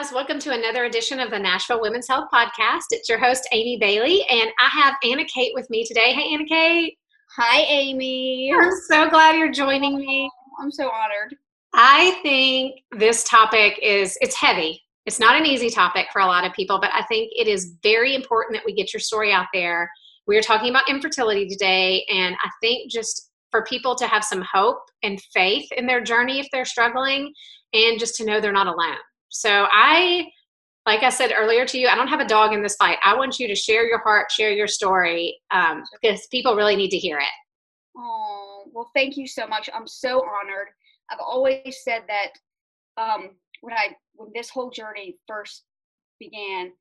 Guys, welcome to another edition of the Nashville Women's Health Podcast. It's your host, Amy Bailey, and I have Anna Kate with me today. Hey, Anna Kate. Hi, Amy. I'm so glad you're joining me. I'm so honored. I think this topic is it's heavy. It's not an easy topic for a lot of people, but I think it is very important that we get your story out there. We are talking about infertility today, and I think just for people to have some hope and faith in their journey if they're struggling, and just to know they're not alone. So I, like I said earlier to you, I don't have a dog in this fight. I want you to share your heart, share your story, um, because people really need to hear it. Oh, well, thank you so much. I'm so honored. I've always said that um, when I when this whole journey first began,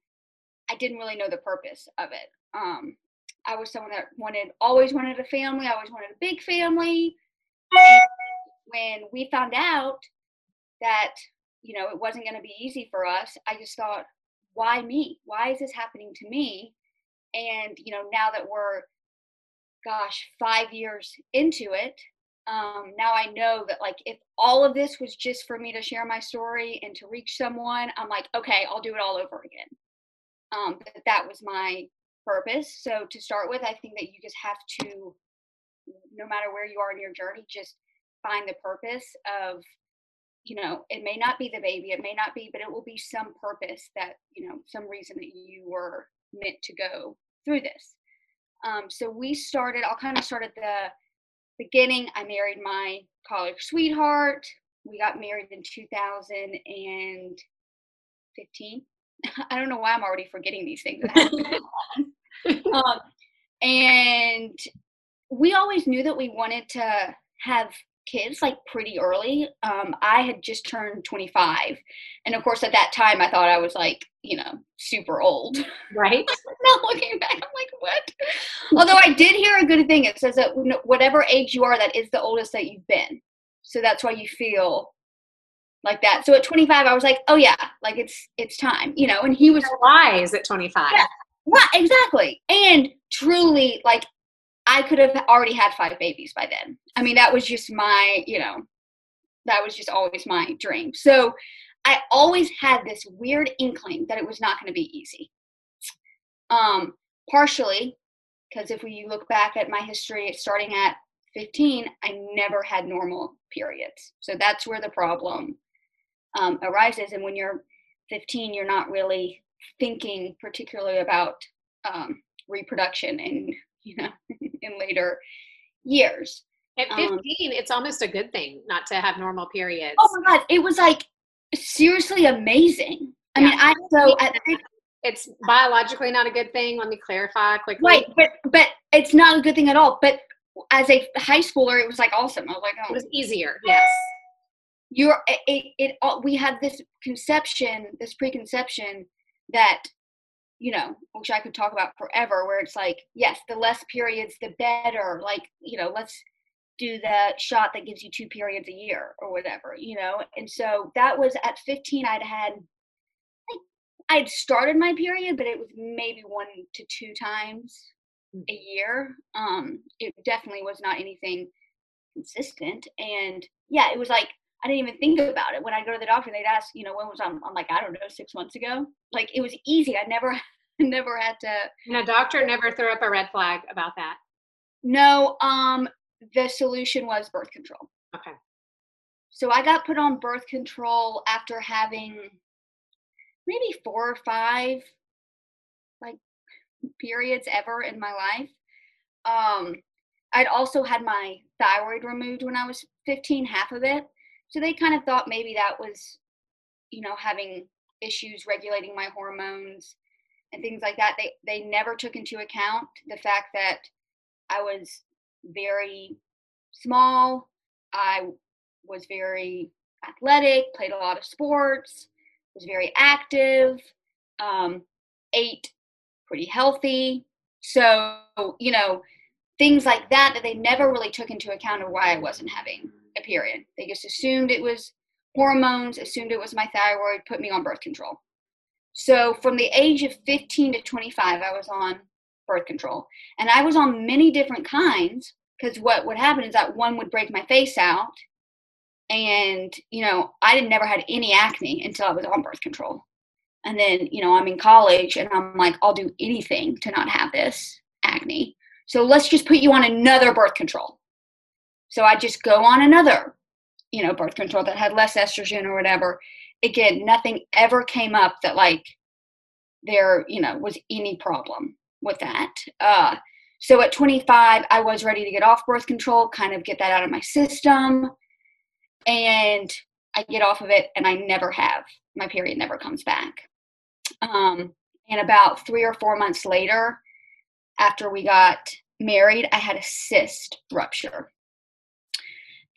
I didn't really know the purpose of it. Um, I was someone that wanted always wanted a family. I always wanted a big family. And when we found out that you know, it wasn't going to be easy for us. I just thought, why me? Why is this happening to me? And, you know, now that we're, gosh, five years into it, um, now I know that, like, if all of this was just for me to share my story and to reach someone, I'm like, okay, I'll do it all over again. Um, but that was my purpose. So to start with, I think that you just have to, no matter where you are in your journey, just find the purpose of you know, it may not be the baby, it may not be, but it will be some purpose that, you know, some reason that you were meant to go through this. Um, so we started, I'll kind of start at the beginning. I married my college sweetheart. We got married in 2015. I don't know why I'm already forgetting these things. um, and we always knew that we wanted to have kids like pretty early. Um, I had just turned 25. And of course, at that time, I thought I was like, you know, super old. Right. Not looking back, I'm like, what? Although I did hear a good thing. It says that whatever age you are, that is the oldest that you've been. So that's why you feel like that. So at 25, I was like, oh yeah, like it's it's time, you know. And he was wise at 25. Yeah, right, exactly. And truly, like I could have already had five babies by then. I mean, that was just my, you know, that was just always my dream. So I always had this weird inkling that it was not going to be easy. Um, partially because if we look back at my history, starting at 15, I never had normal periods. So that's where the problem um, arises. And when you're 15, you're not really thinking particularly about um, reproduction and you know in later years. At um 15, um, it's almost a good thing not to have normal periods. Oh my god, it was like seriously amazing. I yeah. mean, I so at, it's biologically not a good thing. Let me clarify quickly. Right, but but it's not a good thing at all. But as a high schooler, it was like awesome. I was like, oh, it was easier. Yes, you're it, it, it. We had this conception, this preconception that you know, which I could talk about forever, where it's like, yes, the less periods, the better. Like, you know, let's do the shot that gives you two periods a year or whatever, you know. And so that was at 15, I'd had, I'd started my period, but it was maybe one to two times a mm. year. Um, it definitely was not anything consistent. And yeah, it was like I didn't even think about it. When I go to the doctor, they'd ask, you know, when was I'm, I'm like, I don't know, six months ago. Like it was easy. I never, never had to. No doctor never threw up a red flag about that. No, um, the solution was birth control. Okay. So I got put on birth control after having maybe four or five like periods ever in my life. Um, I'd also had my thyroid removed when I was 15, half of it. So they kind of thought maybe that was, you know, having issues regulating my hormones and things like that. They they never took into account the fact that I was very small. I was very athletic, played a lot of sports, was very active, um, ate pretty healthy. So, you know, things like that that they never really took into account of why I wasn't having a period. They just assumed it was hormones, assumed it was my thyroid, put me on birth control. So from the age of 15 to 25, I was on birth control. And I was on many different kinds because what would happen is that one would break my face out. And, you know, I had never had any acne until I was on birth control. And then, you know, I'm in college and I'm like, I'll do anything to not have this acne. So let's just put you on another birth control. So I just go on another, you know, birth control that had less estrogen or whatever. Again, nothing ever came up that like there, you know, was any problem with that. Uh, so at 25, I was ready to get off birth control, kind of get that out of my system. And I get off of it and I never have. My period never comes back. Um, and about three or four months later, after we got married, I had a cyst rupture.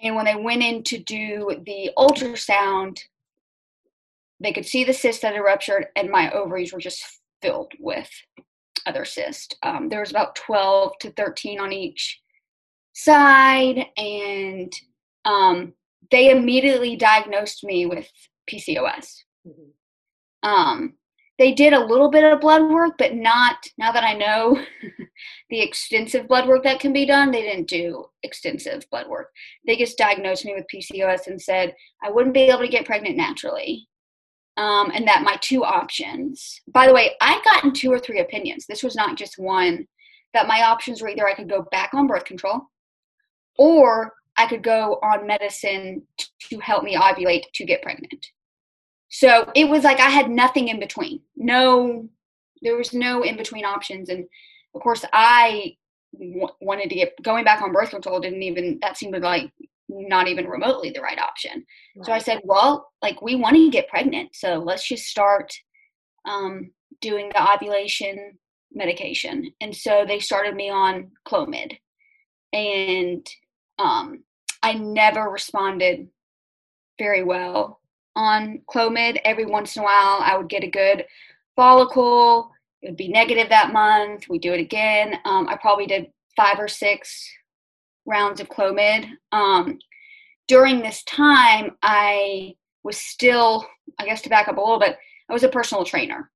And when they went in to do the ultrasound, they could see the cyst that had ruptured, and my ovaries were just filled with other cysts. Um, there was about 12 to 13 on each side, and um, they immediately diagnosed me with PCOS. Mm-hmm. Um, they did a little bit of blood work, but not now that I know the extensive blood work that can be done. They didn't do extensive blood work. They just diagnosed me with PCOS and said I wouldn't be able to get pregnant naturally um, and that my two options, by the way, I gotten two or three opinions. This was not just one, that my options were either I could go back on birth control or I could go on medicine to help me ovulate to get pregnant. So it was like I had nothing in between. No, there was no in between options. And of course, I w- wanted to get going back on birth control. Didn't even, that seemed like not even remotely the right option. Right. So I said, well, like we want to get pregnant, so let's just start um, doing the ovulation medication. And so they started me on Clomid, and um, I never responded very well on Clomid. Every once in a while, I would get a good follicle. It would be negative that month. We do it again. Um, I probably did five or six rounds of Clomid. Um, during this time, I was still, I guess to back up a little bit, I was a personal trainer.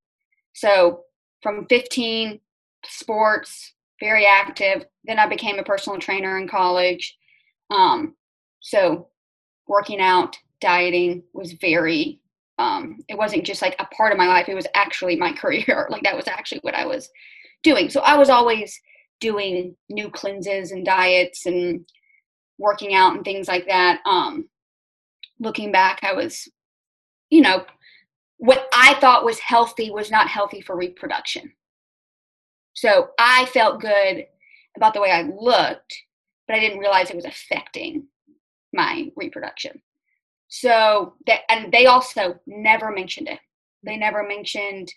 So from 15, sports, very active. Then I became a personal trainer in college. Um, so working out, dieting was very, um, it wasn't just like a part of my life, it was actually my career. like that was actually what I was doing. So I was always doing new cleanses and diets and working out and things like that. Um, looking back, I was, you know, what I thought was healthy was not healthy for reproduction. So I felt good about the way I looked, but I didn't realize it was affecting my reproduction. So that, and they also never mentioned it. They never mentioned,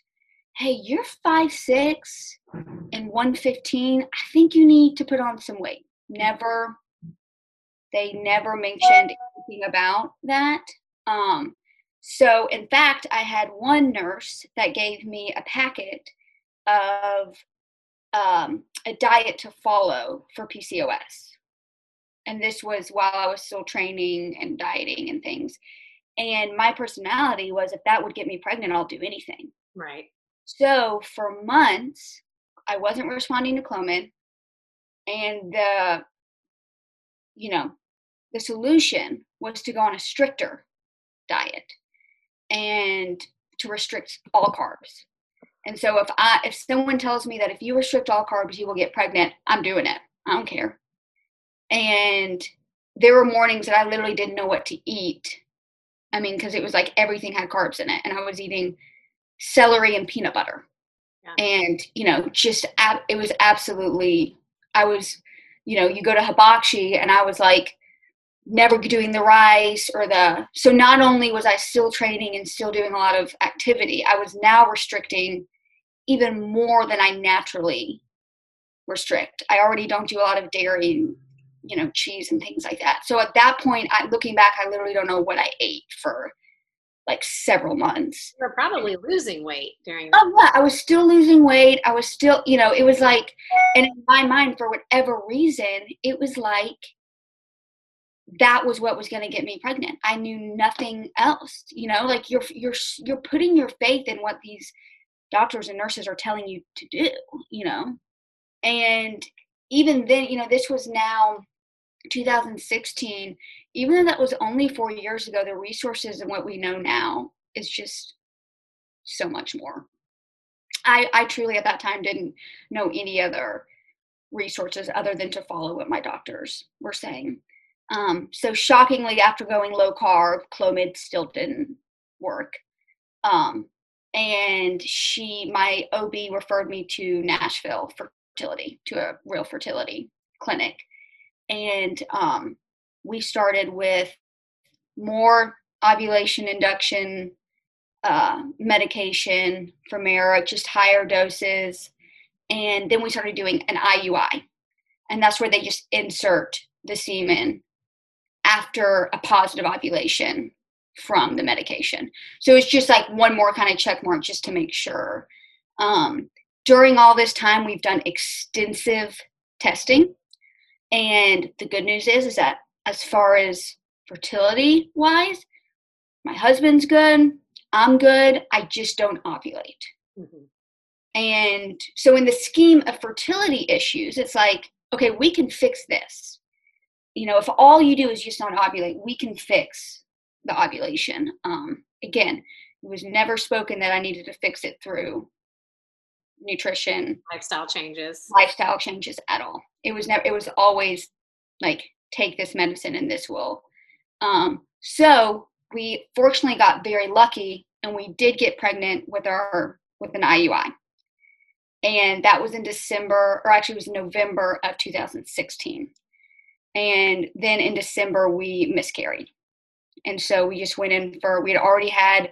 hey, you're five six and 115. I think you need to put on some weight. Never they never mentioned anything about that. Um, so, in fact, I had one nurse that gave me a packet of um, a diet to follow for PCOS. And this was while I was still training and dieting and things. And my personality was if that would get me pregnant, I'll do anything. Right. So for months, I wasn't responding to Clomid. And the you know, the solution was to go on a stricter diet and to restrict all carbs. And so if I if someone tells me that if you restrict all carbs you will get pregnant, I'm doing it. I don't care. And there were mornings that I literally didn't know what to eat. I mean, because it was like everything had carbs in it, and I was eating celery and peanut butter, yeah. and you know, just ab- it was absolutely. I was you know, you go to hibachi and I was like never doing the rice or the so not only was I still training and still doing a lot of activity, I was now restricting even more than I naturally restrict. I already don't do a lot of dairy and you know, cheese and things like that. So at that point, I, looking back, I literally don't know what I ate for like several months. You were probably losing weight during. Oh, that. Oh yeah, I was still losing weight. I was still, you know, it was like, and in my mind, for whatever reason, it was like that was what was going to get me pregnant. I knew nothing else. You know, like you're you're you're putting your faith in what these doctors and nurses are telling you to do. You know, and even then, you know, this was now 2016. Even though that was only four years ago, the resources and what we know now is just so much more. I I truly at that time didn't know any other resources other than to follow what my doctors were saying. Um, so shockingly, after going low carb, Clomid still didn't work. Um, and she, my OB, referred me to Nashville fertility, to a real fertility clinic, and um, we started with more ovulation induction uh, medication Femara, just higher doses, and then we started doing an IUI, and that's where they just insert the semen after a positive ovulation from the medication. So it's just like one more kind of check mark just to make sure. Um, during all this time, we've done extensive testing. And the good news is, is that as far as fertility wise, my husband's good, I'm good, I just don't ovulate. Mm-hmm. And so, in the scheme of fertility issues, it's like, okay, we can fix this you know, if all you do is just not ovulate, we can fix the ovulation. Um, again, it was never spoken that I needed to fix it through nutrition, lifestyle changes, lifestyle changes at all. It was never. It was always like take this medicine and this will. Um, so we fortunately got very lucky, and we did get pregnant with our with an IUI, and that was in December, or actually it was November of 2016 and then in december we miscarried. And so we just went in for we had already had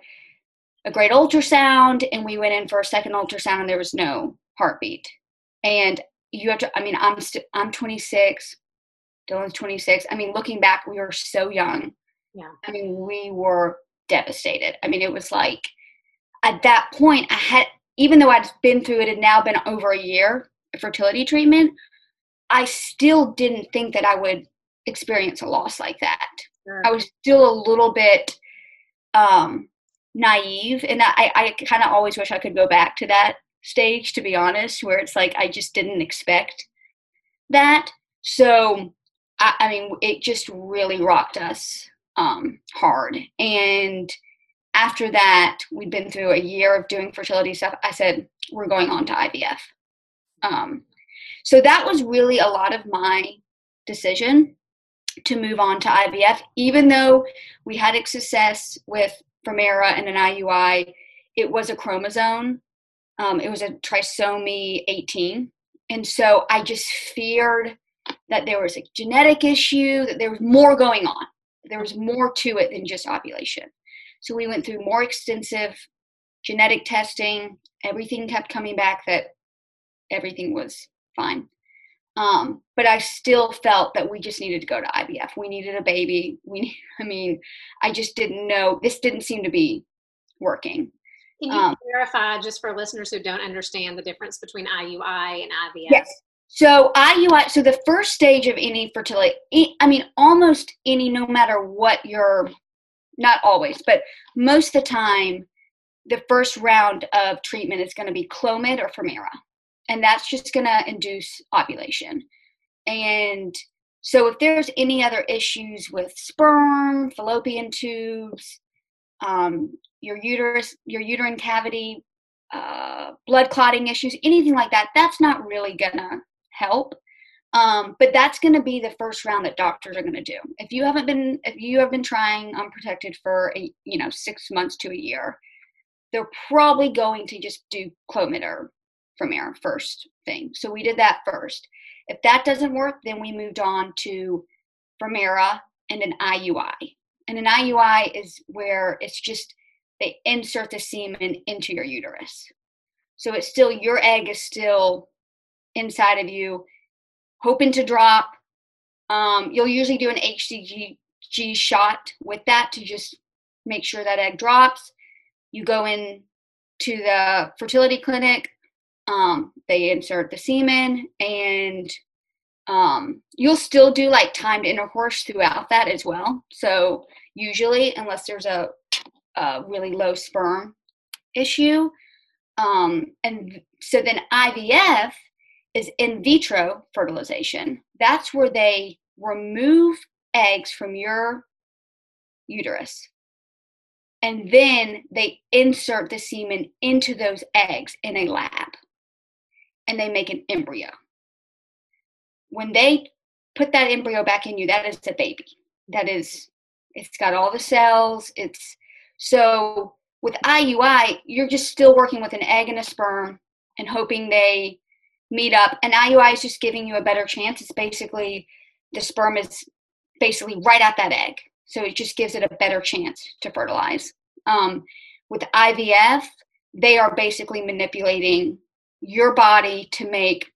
a great ultrasound and we went in for a second ultrasound and there was no heartbeat. And you have to i mean i'm st- i'm 26 dylan's 26 i mean looking back we were so young yeah i mean we were devastated i mean it was like at that point i had even though i'd been through it had now been over a year of fertility treatment I still didn't think that I would experience a loss like that. Sure. I was still a little bit um, naive, and I, I kind of always wish I could go back to that stage, to be honest, where it's like I just didn't expect that. So, I, I mean, it just really rocked us um, hard. And after that, we'd been through a year of doing fertility stuff. I said, we're going on to IVF. Um, so that was really a lot of my decision to move on to IVF, even though we had success with Femara and an IUI, it was a chromosome. Um, it was a trisomy 18. And so I just feared that there was a genetic issue, that there was more going on. There was more to it than just ovulation. So we went through more extensive genetic testing. Everything kept coming back that everything was fine. Um, but I still felt that we just needed to go to IVF. We needed a baby. We, I mean, I just didn't know. This didn't seem to be working. Can you um, clarify, just for listeners who don't understand, the difference between IUI and IVF? Yes. So IUI. So the first stage of any fertility. I mean, almost any, no matter what your, not always, but most of the time, the first round of treatment is going to be Clomid or Femara and that's just going to induce ovulation. And so, if there's any other issues with sperm, fallopian tubes, um, your uterus, your uterine cavity, uh, blood clotting issues, anything like that, that's not really gonna help. Um, but that's going to be the first round that doctors are going to do. If you haven't been, if you have been trying unprotected for a, you know six months to a year, they're probably going to just do Clomid or Femara first thing. So we did that first. If that doesn't work, then we moved on to Femara and an IUI. And an IUI is where it's just they insert the semen into your uterus. So it's still your egg is still inside of you, hoping to drop. Um, you'll usually do an HCG shot with that to just make sure that egg drops. You go in to the fertility clinic. Um, they insert the semen, and um, you'll still do like timed intercourse throughout that as well. So usually, unless there's a, a really low sperm issue, um, and so then IVF is in vitro fertilization. That's where they remove eggs from your uterus and then they insert the semen into those eggs in a lab and they make an embryo. When they put that embryo back in you, that is a baby. That is, it's got all the cells. It's so with IUI, you're just still working with an egg and a sperm and hoping they meet up. And IUI is just giving you a better chance. It's basically the sperm is basically right at that egg. So it just gives it a better chance to fertilize. Um, with IVF, they are basically manipulating your body to make,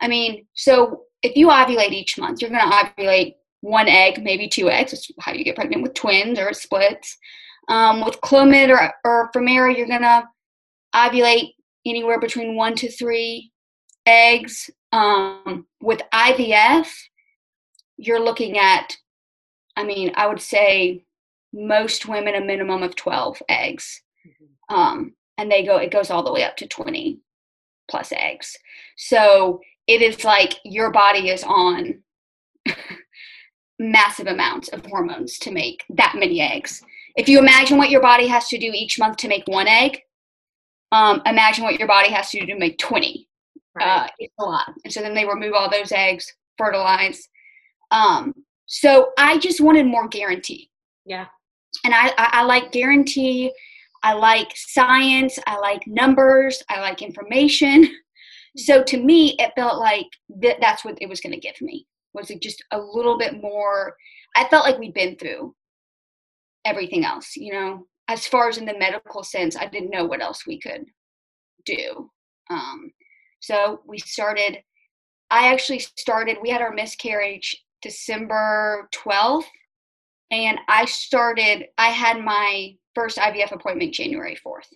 I mean, so if you ovulate each month, you're going to ovulate one egg, maybe two eggs. That's how you get pregnant with twins or it splits. Um, with Clomid or, or Femara, you're going to ovulate anywhere between one to three eggs. Um, with IVF, you're looking at, I mean, I would say most women a minimum of 12 eggs. Mm-hmm. Um, and they go, it goes all the way up to 20 plus eggs. So it is like your body is on massive amounts of hormones to make that many eggs. If you imagine what your body has to do each month to make one egg, um, imagine what your body has to do to make 20. Right. Uh, it's a lot. And so then they remove all those eggs, fertilize. Um, so I just wanted more guarantee. Yeah. And I, I, I like guarantee. I like science. I like numbers. I like information. So to me, it felt like th- that's what it was going to give me. Was it just a little bit more? I felt like we'd been through everything else, you know. As far as in the medical sense, I didn't know what else we could do. Um, so we started. I actually started. We had our miscarriage December twelfth, and I started. I had my first IVF appointment January fourth.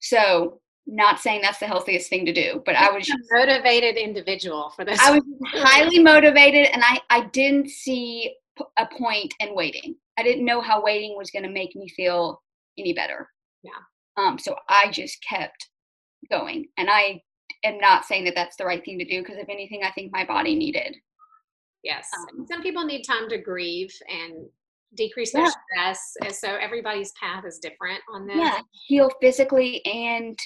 So not saying that's the healthiest thing to do, but I was a motivated individual for this. I was highly motivated, and I I didn't see a point in waiting. I didn't know how waiting was going to make me feel any better. Yeah. Um. So I just kept going, and I am not saying that that's the right thing to do because if anything, I think my body needed. Yes. Um, Some people need time to grieve and decrease their yeah. stress, and so everybody's path is different on this. Yeah, heal physically and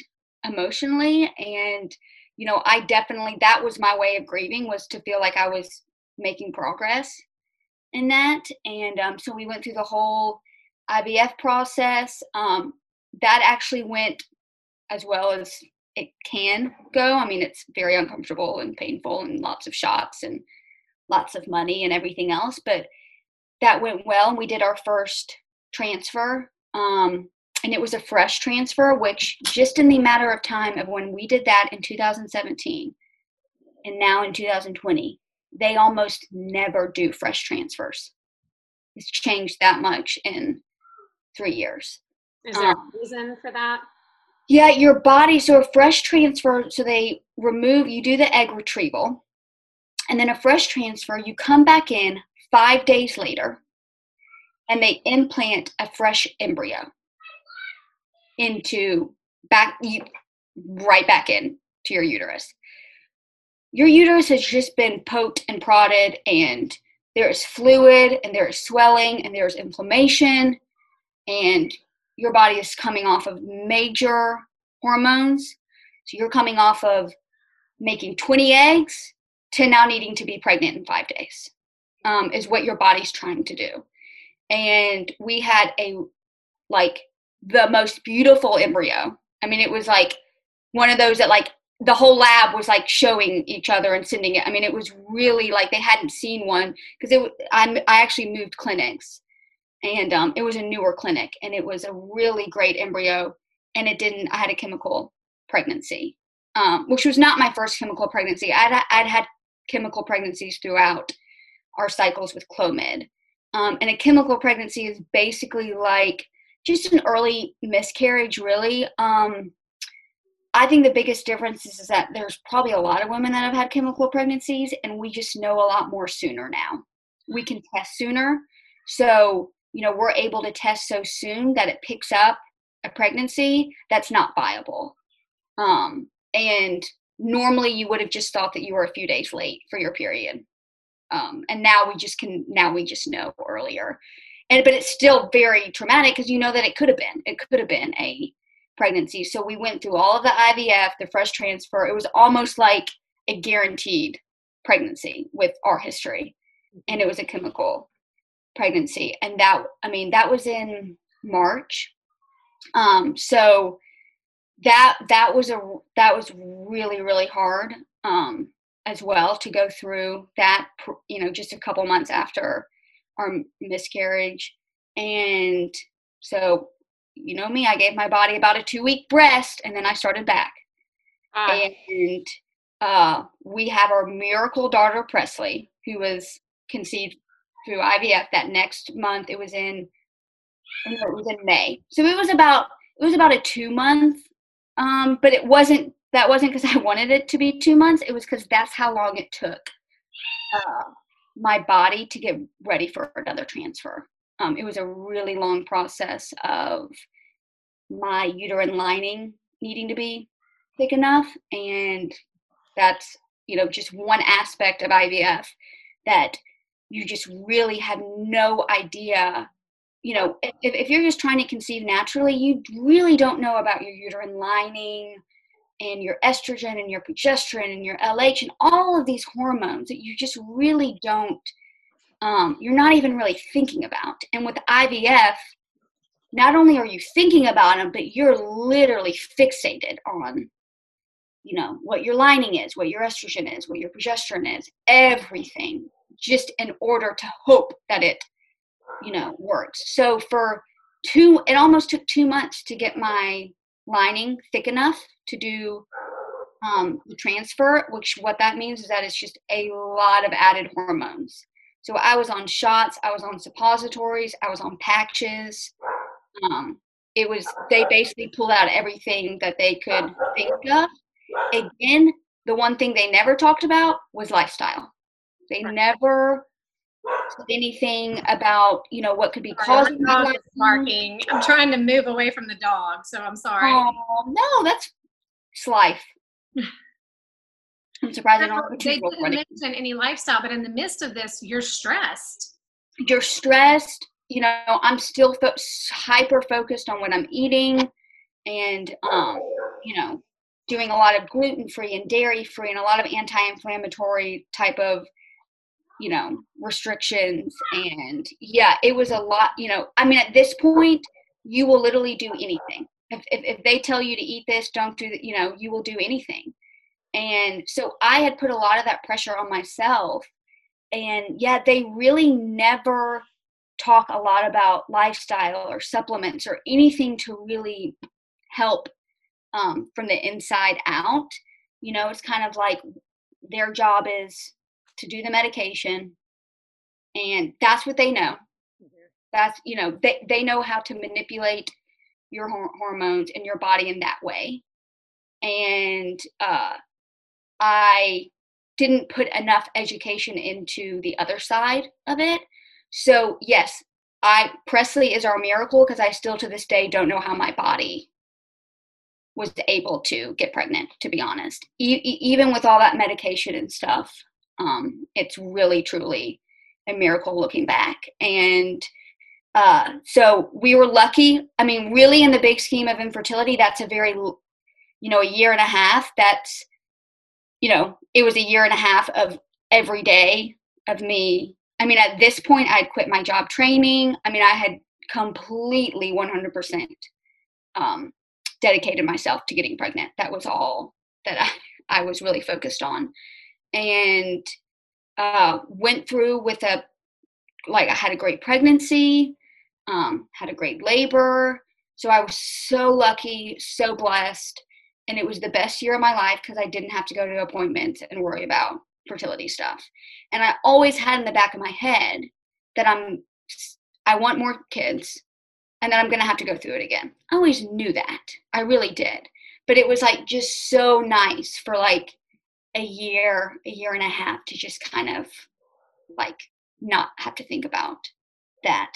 emotionally and you know i definitely that was my way of grieving was to feel like i was making progress in that and um, so we went through the whole ivf process um, that actually went as well as it can go i mean it's very uncomfortable and painful and lots of shots and lots of money and everything else but that went well and we did our first transfer um, and it was a fresh transfer, which just in the matter of time of when we did that in 2017 and now in 2020, they almost never do fresh transfers. It's changed that much in three years. Is there um, a reason for that? Yeah, your body, so a fresh transfer, so they remove, you do the egg retrieval, and then a fresh transfer, you come back in five days later and they implant a fresh embryo into back you right back in to your uterus. Your uterus has just been poked and prodded and there is fluid and there is swelling and there's inflammation and your body is coming off of major hormones. So you're coming off of making 20 eggs to now needing to be pregnant in five days, um, is what your body's trying to do. And we had a like the most beautiful embryo. I mean, it was like one of those that like the whole lab was like showing each other and sending it. I mean, it was really like they hadn't seen one because it. I I actually moved clinics, and um, it was a newer clinic, and it was a really great embryo, and it didn't. I had a chemical pregnancy, um, which was not my first chemical pregnancy. I'd I'd had chemical pregnancies throughout our cycles with Clomid. Um, and a chemical pregnancy is basically like just an early miscarriage, really. Um, I think the biggest difference is, is that there's probably a lot of women that have had chemical pregnancies, and we just know a lot more sooner now. We can test sooner. So, you know, we're able to test so soon that it picks up a pregnancy that's not viable. Um, and normally you would have just thought that you were a few days late for your period. Um, and now we just can, now we just know earlier. And, but it's still very traumatic because you know that it could have been, it could have been a pregnancy. So we went through all of the IVF, the fresh transfer. It was almost like a guaranteed pregnancy with our history. And it was a chemical pregnancy. And that, I mean, that was in March. Um, so that that was a that was really really hard um, as well to go through that you know just a couple months after our miscarriage and so you know me i gave my body about a two week rest and then i started back ah. and uh, we have our miracle daughter presley who was conceived through ivf that next month it was in it was in may so it was about it was about a two month um, but it wasn't that wasn't because I wanted it to be two months. It was because that's how long it took uh, my body to get ready for another transfer. Um, it was a really long process of my uterine lining needing to be thick enough, and that's you know just one aspect of IVF that you just really have no idea you know, if, if you're just trying to conceive naturally, you really don't know about your uterine lining and your estrogen and your progesterone and your LH and all of these hormones that you just really don't, um, you're not even really thinking about. And with IVF, not only are you thinking about them, but you're literally fixated on, you know, what your lining is, what your estrogen is, what your progesterone is, everything, just in order to hope that it you know, works. So for two, it almost took two months to get my lining thick enough to do um, the transfer, which what that means is that it's just a lot of added hormones. So I was on shots, I was on suppositories, I was on patches. Um, it was they basically pulled out everything that they could think of. Again, the one thing they never talked about was lifestyle. They never said anything about you know what could be causing dog barking. I'm trying to move away from the dog so i'm sorry. Oh no that's it's life. I'm surprised no, they didn't mention any lifestyle but in the midst of this you're stressed. You're stressed you know i'm still fo- hyper focused on what i'm eating and um you know doing a lot of gluten free and dairy free and a lot of anti-inflammatory type of you know restrictions and yeah it was a lot you know i mean at this point you will literally do anything. If, if, if they tell you to eat this don't do you know you will do anything. And so i had put a lot of that pressure on myself. And yeah they really never talk a lot about lifestyle or supplements or anything to really help um, from the inside out. You know it's kind of like their job is to do the medication and that's what they know. Mm-hmm. that's you know they, they know how to manipulate your hormones and your body in that way. And uh, i didn't put enough education into the other side of it. So yes i presley is our miracle because i still to this day don't know how my body was able to get pregnant to be honest e- even with all that medication and stuff um, it's really truly a miracle looking back. And uh, so we were lucky i mean really in the big scheme of infertility that's a very you know a year and a half that's you know it was a year and a half of every day of me. I mean at this point i'd quit my job training. I mean i had completely 100% um, dedicated myself to getting pregnant. That was all that I, I was really focused on and uh, went through with a like I had a great pregnancy, um, had a great labor. So I was so lucky, so blessed, and it was the best year of my life because I didn't have to go to appointments and worry about fertility stuff. And I always had in the back of my head that I'm I want more kids and then I'm going to have to go through it again. I always knew that. I really did. But it was like just so nice for like a year, a year and a half to just kind of like not have to think about that.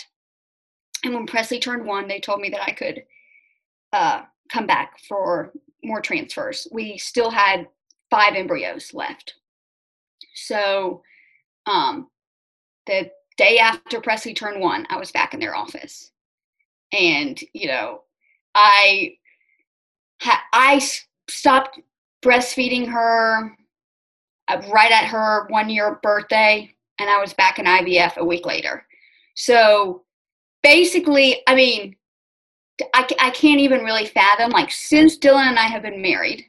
And when Presley turned one, they told me that I could uh, come back for more transfers. We still had five embryos left. So um, the day after Presley turned one, I was back in their office. And, you know, I I stopped breastfeeding her right at her one year birthday, and I was back in IVF a week later. So basically, I mean, I, I can't even really fathom, like, since Dylan and I have been married,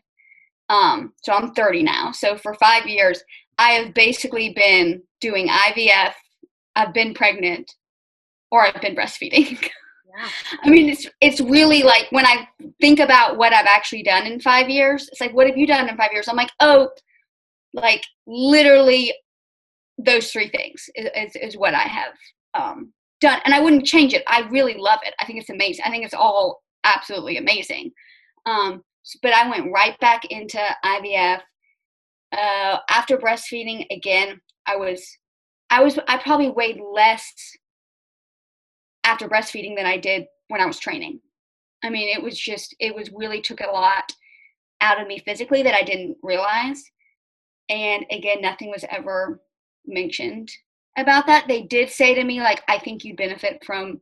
um, so I'm 30 now. So for five years, I have basically been doing IVF, I've been pregnant, or I've been breastfeeding. Yeah. I mean, it's it's really like when I think about what I've actually done in five years, it's like, what have you done in five years? I'm like, oh, like literally those three things is, is, is what I have um, done. And I wouldn't change it. I really love it. I think it's amazing. I think it's all absolutely amazing. Um, but I went right back into IVF. Uh, after breastfeeding again, I was, I was, I probably weighed less after breastfeeding than I did when I was training. I mean, it was just, it was really took a lot out of me physically that I didn't realize. And again, nothing was ever mentioned about that. They did say to me, like, I think you'd benefit from,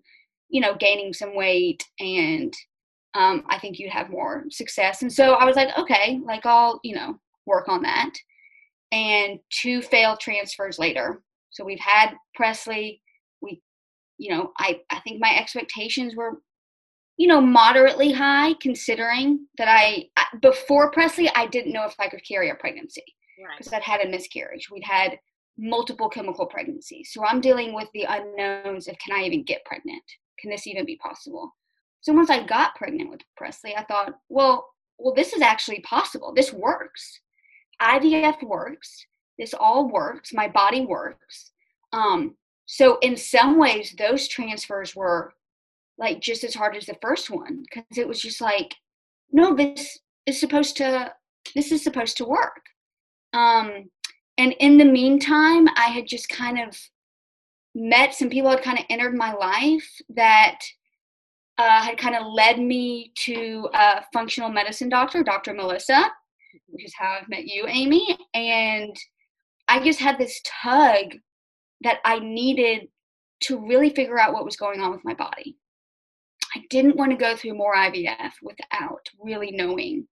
you know, gaining some weight and um, I think you'd have more success. And so I was like, okay, like, I'll, you know, work on that. And two failed transfers later. So we've had Presley. We, you know, I, I think my expectations were, you know, moderately high considering that I, before Presley, I didn't know if I could carry a pregnancy because right. I'd had a miscarriage. We'd had multiple chemical pregnancies. So I'm dealing with the unknowns of can I even get pregnant? Can this even be possible? So once I got pregnant with Presley, I thought, well, well, this is actually possible. This works. IVF works. This all works. My body works. Um, so in some ways, those transfers were like just as hard as the first one because it was just like, no, this is supposed to this is supposed to work. Um, and in the meantime, I had just kind of met some people had kind of entered my life that uh, had kind of led me to a functional medicine doctor, Dr. Melissa, which is how I've met you, Amy. And I just had this tug that I needed to really figure out what was going on with my body. I didn't want to go through more IVF without really knowing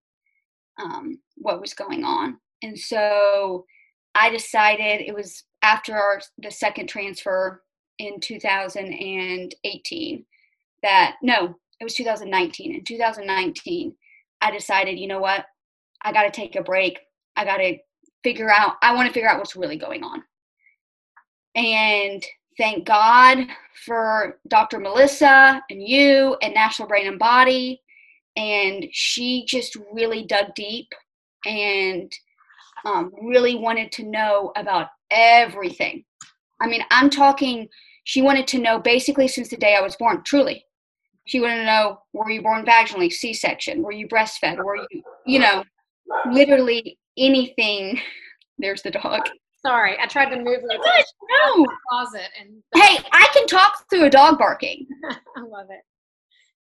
um, what was going on. And so I decided it was after our, the second transfer in 2018 that no, it was 2019. In 2019, I decided, you know what? I got to take a break. I got to figure out, I want to figure out what's really going on. And thank God for Dr. Melissa and you and National Brain and Body. And she just really dug deep and um, really wanted to know about everything. I mean, I'm talking, she wanted to know basically since the day I was born, truly. She wanted to know were you born vaginally, C section, were you breastfed, were you, you know, literally anything. There's the dog. Sorry, I tried to move my no. closet and. Hey, I can talk through a dog barking. I love it.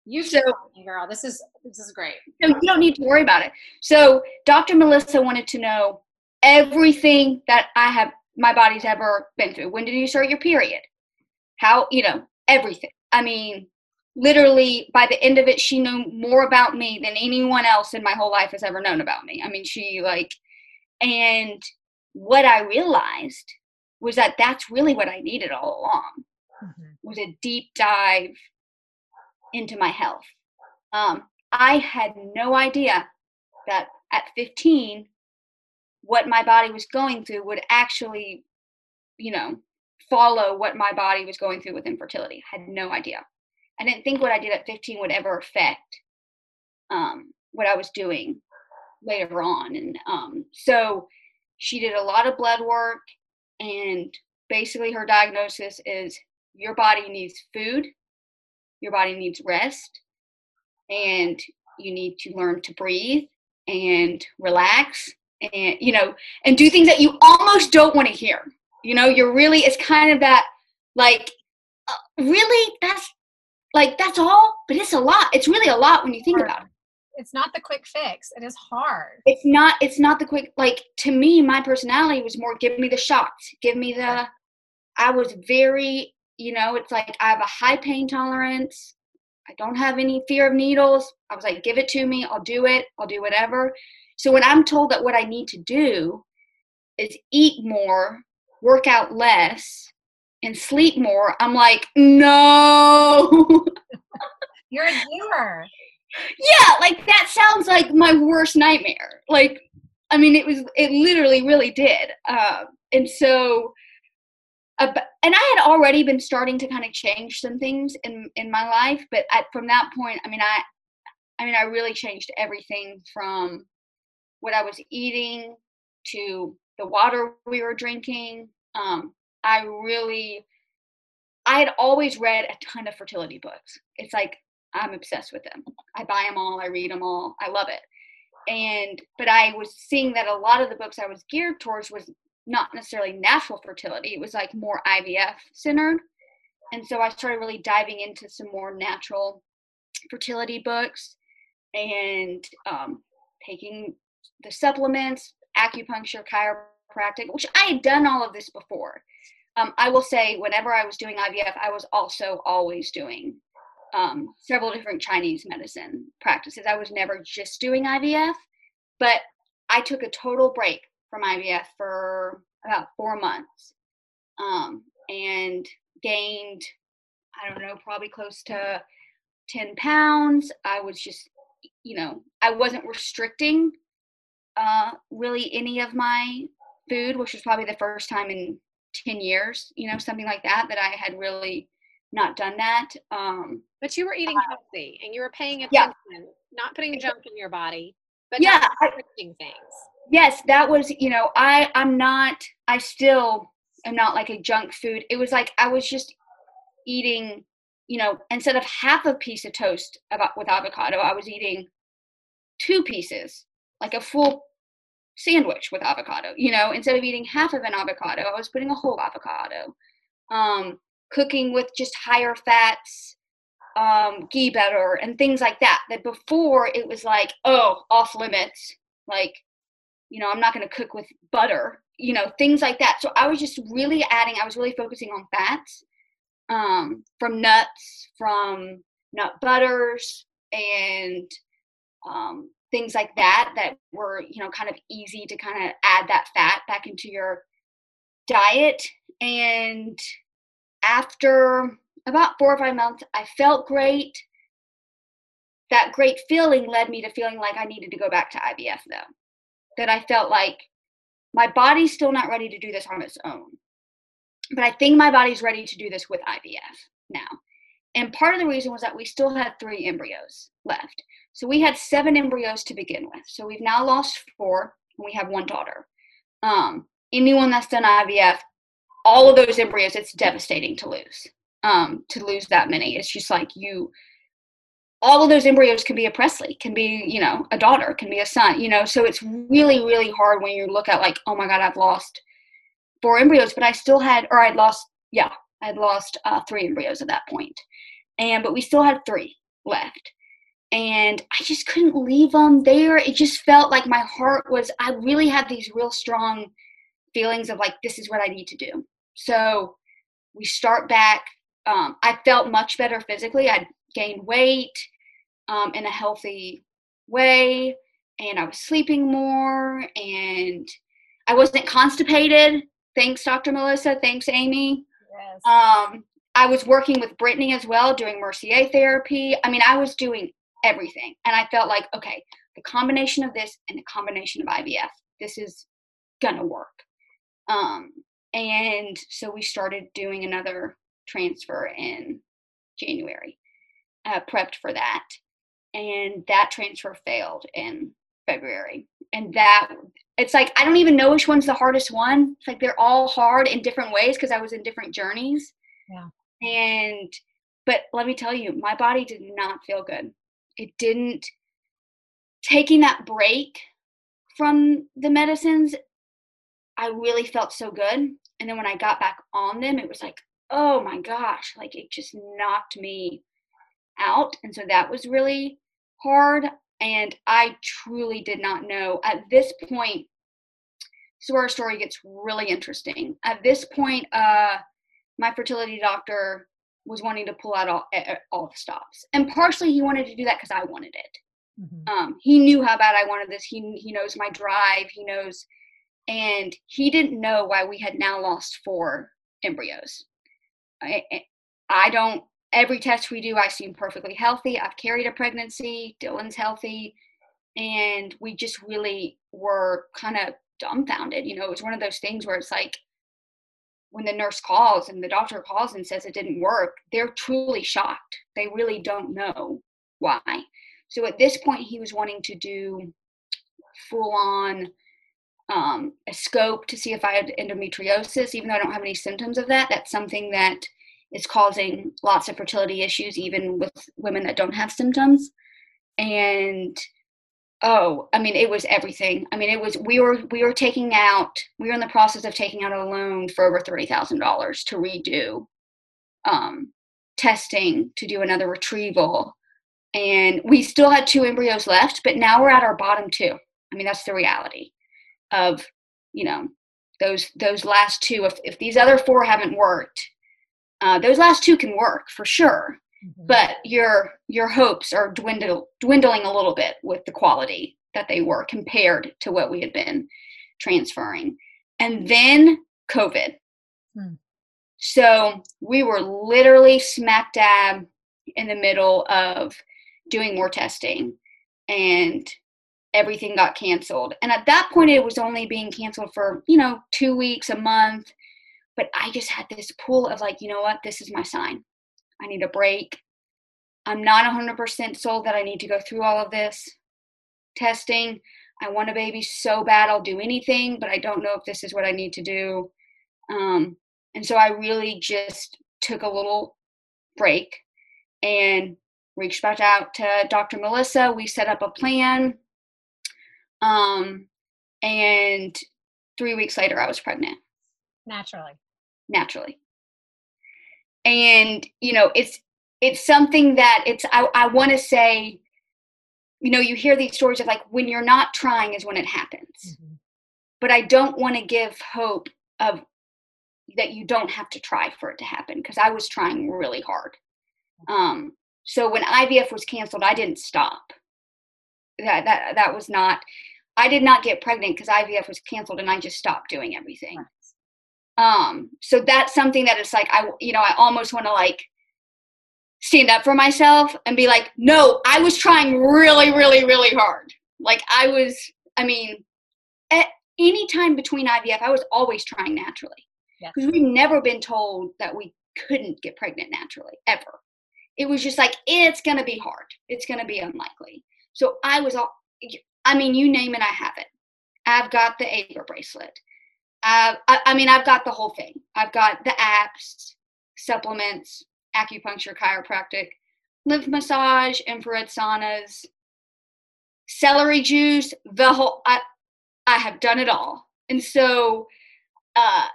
You so, girl. This is this is great. No, you don't need to worry about it. So, Dr. Melissa wanted to know everything that I have my body's ever been through. When did you start your period? How, you know, everything. I mean, literally by the end of it, she knew more about me than anyone else in my whole life has ever known about me. I mean, she like, and what I realized was that that's really what I needed all along mm-hmm. was a deep dive into my health. Um, I had no idea that at 15 what my body was going through would actually, you know, follow what my body was going through with infertility. I had no idea. I didn't think what I did at 15 would ever affect um, what I was doing later on. And um, so she did a lot of blood work, and basically her diagnosis is your body needs food, your body needs rest, and you need to learn to breathe and relax and you know and do things that you almost don't want to hear. You know you're really it's kind of that like uh, really that's like that's all but it's a lot. It's really a lot when you think about it. It's not the quick fix. It is hard. It's not it's not the quick like to me my personality was more give me the shots give me the i was very you know it's like i have a high pain tolerance. I don't have any fear of needles. I was like give it to me. I'll do it. I'll do whatever so when i'm told that what i need to do is eat more work out less and sleep more i'm like no you're a doer yeah, like that sounds like my worst nightmare. Like, I mean, it was, it literally really did. Uh, and so, uh, and I had already been starting to kind of change some things in in my life, but at, from that point, I mean, I, I mean, I really changed everything from what I was eating to the water we were drinking. Um, I really, I had always read a ton of fertility books. It's like I'm obsessed with them. I buy them all, I read them all, I love it. And but I was seeing that a lot of the books I was geared towards was not necessarily natural fertility. It was like more IVF centered. And so I started really diving into some more natural fertility books and um, taking the supplements, acupuncture, chiropractic, which I had done all of this before. Um, I will say, whenever I was doing IVF, I was also always doing um, several different Chinese medicine practices. I was never just doing IVF, but I took a total break from IVF for about four months um, and gained, I don't know, probably close to 10 pounds. I was just, you know, I wasn't restricting uh, really any of my food, which was probably the first time in 10 years, you know, something like that, that I had really not done that. Um, but you were eating uh, healthy and you were paying attention, yeah. not putting junk in your body, but yeah, restricting things. Yes, that was, you know, I I'm not I still am not like a junk food. It was like I was just eating, you know, instead of half a piece of toast about with avocado, I was eating two pieces, like a full sandwich with avocado. You know, instead of eating half of an avocado, I was putting a whole avocado. Um, cooking with just higher fats, um, ghee butter, and things like that. That before it was like, oh, off limits. Like, you know, I'm not going to cook with butter, you know, things like that. So I was just really adding, I was really focusing on fats um, from nuts, from nut butters, and um, things like that that were, you know, kind of easy to kind of add that fat back into your diet. And after about four or five months, I felt great. That great feeling led me to feeling like I needed to go back to IVF though. That I felt like my body's still not ready to do this on its own. But I think my body's ready to do this with IVF now. And part of the reason was that we still had three embryos left. So we had seven embryos to begin with. So we've now lost four, and we have one daughter. Um, anyone that's done IVF all of those embryos, it's devastating to lose. Um, to lose that many, it's just like you. All of those embryos can be a Presley, can be you know a daughter, can be a son, you know. So it's really really hard when you look at like, oh my God, I've lost four embryos, but I still had, or I'd lost, yeah, I'd lost uh, three embryos at that point, and but we still had three left and I just couldn't leave them there. It just felt like my heart was, I really had these real strong feelings of like, this is what I need to do. So we start back. Um, I felt much better physically. I gained weight um, in a healthy way, and I was sleeping more, and I wasn't constipated. Thanks, Dr. Melissa. Thanks, Amy. Yes. Um, I was working with Brittany as well, doing Mercier therapy. I mean, I was doing everything, and I felt like, okay, the combination of this and the combination of IVF, this is gonna work. Um, and so we started doing another transfer in January, uh, prepped for that. And that transfer failed in February. and that it's like I don't even know which one's the hardest one. It's like they're all hard in different ways because I was in different journeys. Yeah. And but let me tell you, my body did not feel good. It didn't taking that break from the medicines, I really felt so good. And then when I got back on them, it was like, oh my gosh, like it just knocked me out. And so that was really hard. And I truly did not know. At this point, so our story gets really interesting. At this point, uh, my fertility doctor was wanting to pull out all, all the stops. And partially he wanted to do that because I wanted it. Mm-hmm. Um, he knew how bad I wanted this. He he knows my drive. He knows, and he didn't know why we had now lost four embryos. I, I don't. Every test we do, I seem perfectly healthy. I've carried a pregnancy. Dylan's healthy, and we just really were kind of dumbfounded. You know, it was one of those things where it's like when the nurse calls and the doctor calls and says it didn't work, they're truly shocked. They really don't know why. So at this point, he was wanting to do full on um, a scope to see if I had endometriosis, even though I don't have any symptoms of that. That's something that is causing lots of fertility issues, even with women that don't have symptoms. And oh, I mean, it was everything. I mean, it was we were we were taking out we were in the process of taking out a loan for over thirty thousand dollars to redo um, testing to do another retrieval. And we still had two embryos left but now we're at our bottom two. I mean that's the reality of you know those those last two if, if these other four haven't worked uh, those last two can work for sure mm-hmm. but your your hopes are dwindle, dwindling a little bit with the quality that they were compared to what we had been transferring and then covid mm. so we were literally smack dab in the middle of doing more testing and everything got canceled. And at that point, it was only being canceled for, you know, two weeks, a month. But I just had this pool of like, you know what, this is my sign. I need a break. I'm not 100% sold that I need to go through all of this testing. I want a baby so bad, I'll do anything, but I don't know if this is what I need to do. Um, and so I really just took a little break and reached back out to Dr. Melissa. We set up a plan. Um, and three weeks later, I was pregnant. Naturally. Naturally. And, you know, it's, it's something that it's, I, I want to say, you know, you hear these stories of like when you're not trying is when it happens. Mm-hmm. But I don't want to give hope of that you don't have to try for it to happen because I was trying really hard. Um, so when IVF was canceled, I didn't stop. That that that was not. I did not get pregnant because IVF was canceled, and I just stopped doing everything. Um, so that's something that it's like I, you know, I almost want to like stand up for myself and be like, no, I was trying really, really, really hard. Like I was, I mean, at any time between IVF, I was always trying naturally. Because we've never been told that we couldn't get pregnant naturally ever. It was just like it's going to be hard. It's going to be unlikely. So i was all i mean you name it i have it. I've got the Ava bracelet uh, I, I mean i've got the whole thing. I've got the apps supplements acupuncture chiropractic lymph massage infrared saunas celery juice the whole i i have done it all. And so uh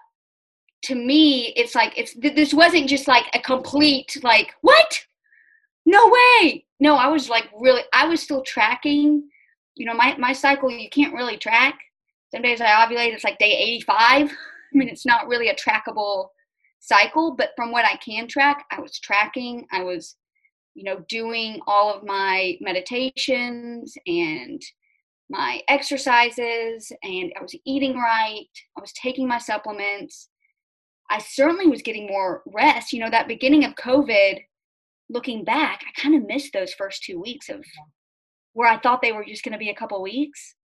to me it's like it's this wasn't just like a complete like what? No way! No i was like really i was still tracking. You know my, my cycle you can't really track some days i ovulate it's like day 85 i mean it's not really a trackable cycle but from what i can track i was tracking i was you know doing all of my meditations and my exercises and i was eating right i was taking my supplements i certainly was getting more rest you know that beginning of covid looking back, I kind of missed those first two weeks of where I thought they were just going to be a couple weeks.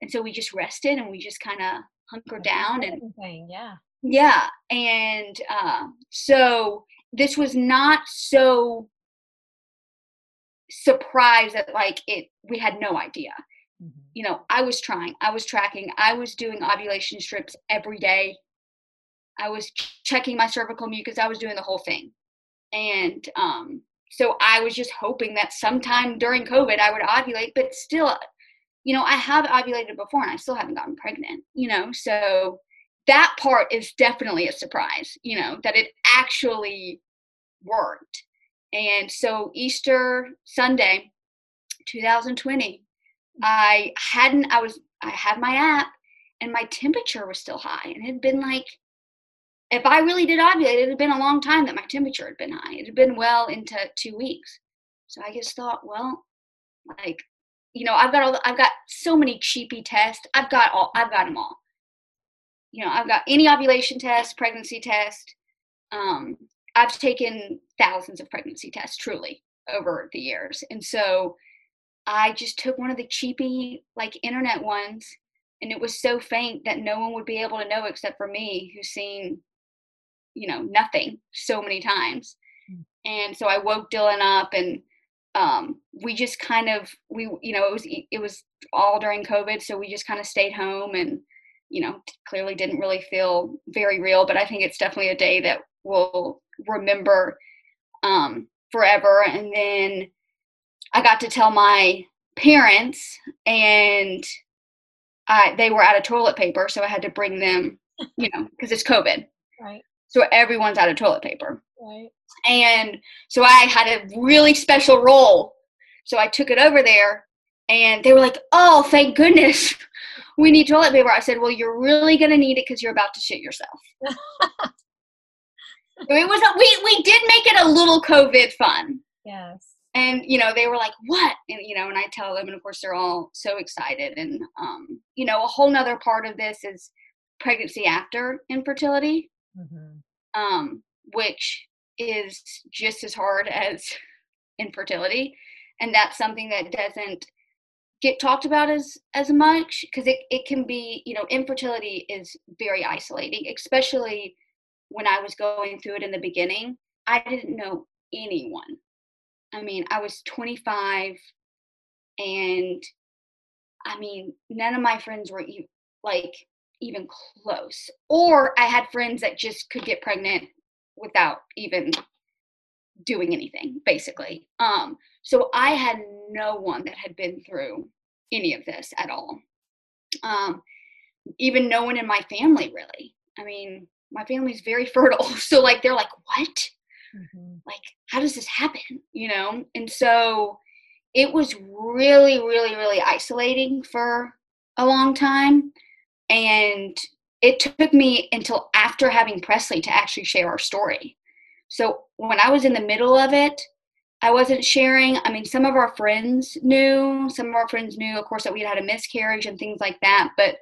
And so we just rested and we just kind of hunkered down and yeah. Yeah. And uh, so this was not so surprised that like it, we had no idea. Mm-hmm. You know, I was trying, I was tracking, I was doing ovulation strips every day. I was checking my cervical mucus, I was doing the whole thing. And um, so I was just hoping that sometime during COVID I would ovulate, but still, you know, I have ovulated before and I still haven't gotten pregnant, you know, so that part is definitely a surprise, you know, that it actually worked. And so Easter Sunday, 2020, I hadn't, I was, I had my app and my temperature was still high. And it had been like, if I really did ovulate, it had been a long time that my temperature had been high. It had been well into two weeks. So I just thought, well, like, you know, I've got all, the, I've got so many cheapy tests. I've got all, I've got them all. You know, I've got any ovulation test, pregnancy test. Um, I've taken thousands of pregnancy tests, truly, over the years, and so I just took one of the cheapy, like internet ones, and it was so faint that no one would be able to know except for me, who's seen, you know, nothing so many times. Mm. And so I woke Dylan up, and um, we just kind of we, you know, it was it was all during COVID, so we just kind of stayed home and you know, clearly didn't really feel very real, but I think it's definitely a day that we'll remember um, forever. And then I got to tell my parents, and I, they were out of toilet paper, so I had to bring them, you know, because it's COVID. Right. So everyone's out of toilet paper. Right. And so I had a really special role. So I took it over there, and they were like, "Oh, thank goodness, we need toilet paper." I said, "Well, you're really gonna need it because you're about to shit yourself." it was a, we we did make it a little COVID fun. Yes. And you know they were like, "What?" And you know, and I tell them, and of course they're all so excited. And um, you know, a whole nother part of this is pregnancy after infertility, mm-hmm. Um, which is just as hard as infertility, and that's something that doesn't get talked about as as much because it, it can be you know infertility is very isolating especially when I was going through it in the beginning, I didn't know anyone. I mean, I was 25 and I mean, none of my friends were like even close. Or I had friends that just could get pregnant without even doing anything, basically. Um, so I had no one that had been through any of this at all. Um, even no one in my family, really. I mean, my family's very fertile. So like they're like, what? Mm-hmm. Like, how does this happen? You know? And so it was really, really, really isolating for a long time. And it took me until after having Presley to actually share our story. So when I was in the middle of it, I wasn't sharing. I mean, some of our friends knew, some of our friends knew, of course, that we had had a miscarriage and things like that. But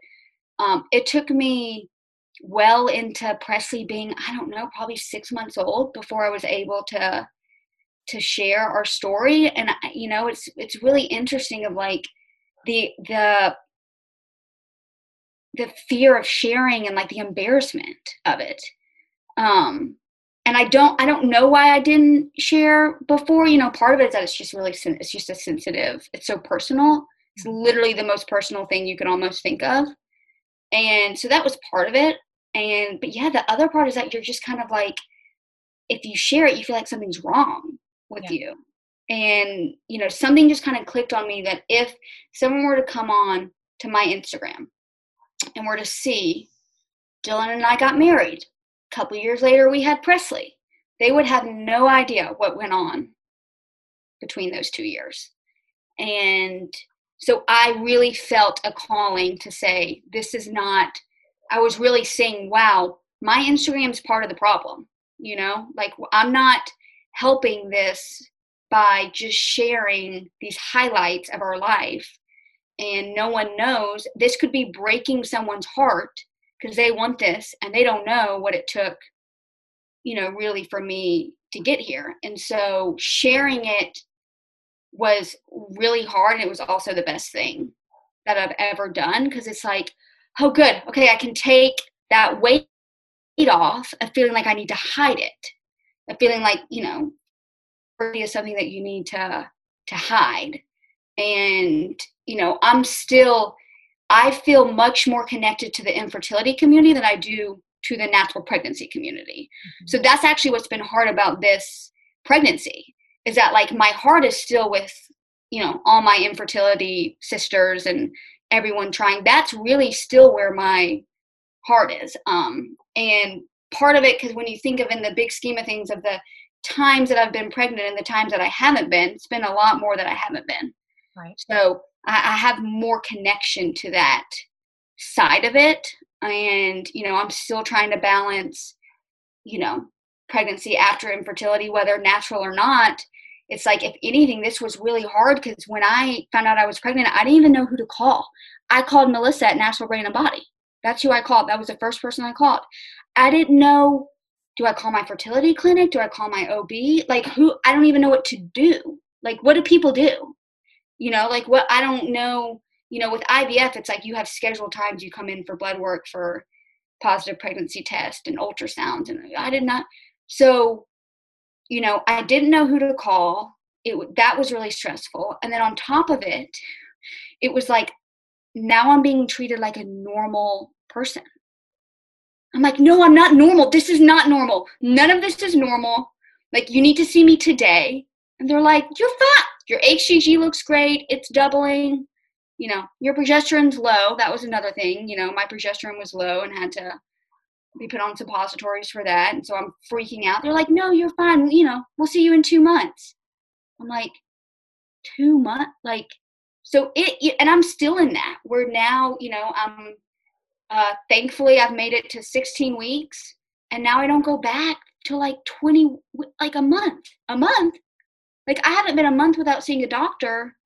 um, it took me well into Presley being, I don't know, probably six months old before I was able to to share our story. And you know, it's it's really interesting of like the the the fear of sharing and like the embarrassment of it. Um, and I don't I don't know why I didn't share before. You know, part of it is that it's just really it's just a sensitive. It's so personal. It's mm-hmm. literally the most personal thing you can almost think of. And so that was part of it and but yeah the other part is that you're just kind of like if you share it you feel like something's wrong with yeah. you and you know something just kind of clicked on me that if someone were to come on to my instagram and were to see dylan and i got married. A couple years later we had presley. They would have no idea what went on between those two years. And so i really felt a calling to say this is not I was really saying, wow, my Instagram's part of the problem. You know, like I'm not helping this by just sharing these highlights of our life and no one knows this could be breaking someone's heart because they want this and they don't know what it took you know really for me to get here and so sharing it was really hard and it was also the best thing that i've ever done because it's like oh, good. Okay, I can take that weight off of feeling like I need to hide it, of feeling like, you know, is something that you need to to hide. And you know i'm still i feel much more connected to the infertility community than i do to the natural pregnancy community. Mm-hmm. so that's actually what's been hard about this pregnancy is that like my heart is still with you know all my infertility sisters and everyone trying. That's really still where my heart is um and part of it because when you think of in the big scheme of things of the times that i've been pregnant and the times that i haven't been it's been a lot more that i haven't been right. So I, I have more connection to that side of it and you know i'm still trying to balance you know pregnancy after infertility whether natural or not. It's like if anything this was really hard because when i found out i was pregnant i didn't even know who to call. I called melissa at Nashville Brain and Body. That's who i called. That was the first person i called. I didn't know do i call my fertility clinic? Do i call my ob like who i don't even know what to do. Like what do people do you know like what i don't know you know with ivf it's like you have scheduled times you come in for blood work for positive pregnancy test and ultrasounds and i did not so you know, I didn't know who to call. It that was really stressful. And then on top of it, it was like now I'm being treated like a normal person. I'm like, no, I'm not normal. This is not normal. None of this is normal. Like, you need to see me today. And they're like, you're fat. Your HCG looks great. It's doubling. You know, your progesterone's low. That was another thing. You know, my progesterone was low and had to be put on suppositories for that. And so I'm freaking out. They're like, no, you're fine. You know, we'll see you in two months. I'm like, two months? Like, so it, and I'm still in that. We're now, you know, I'm, uh, thankfully I've made it to 16 weeks and now I don't go back to like 20, like a month, a month. Like I haven't been a month without seeing a doctor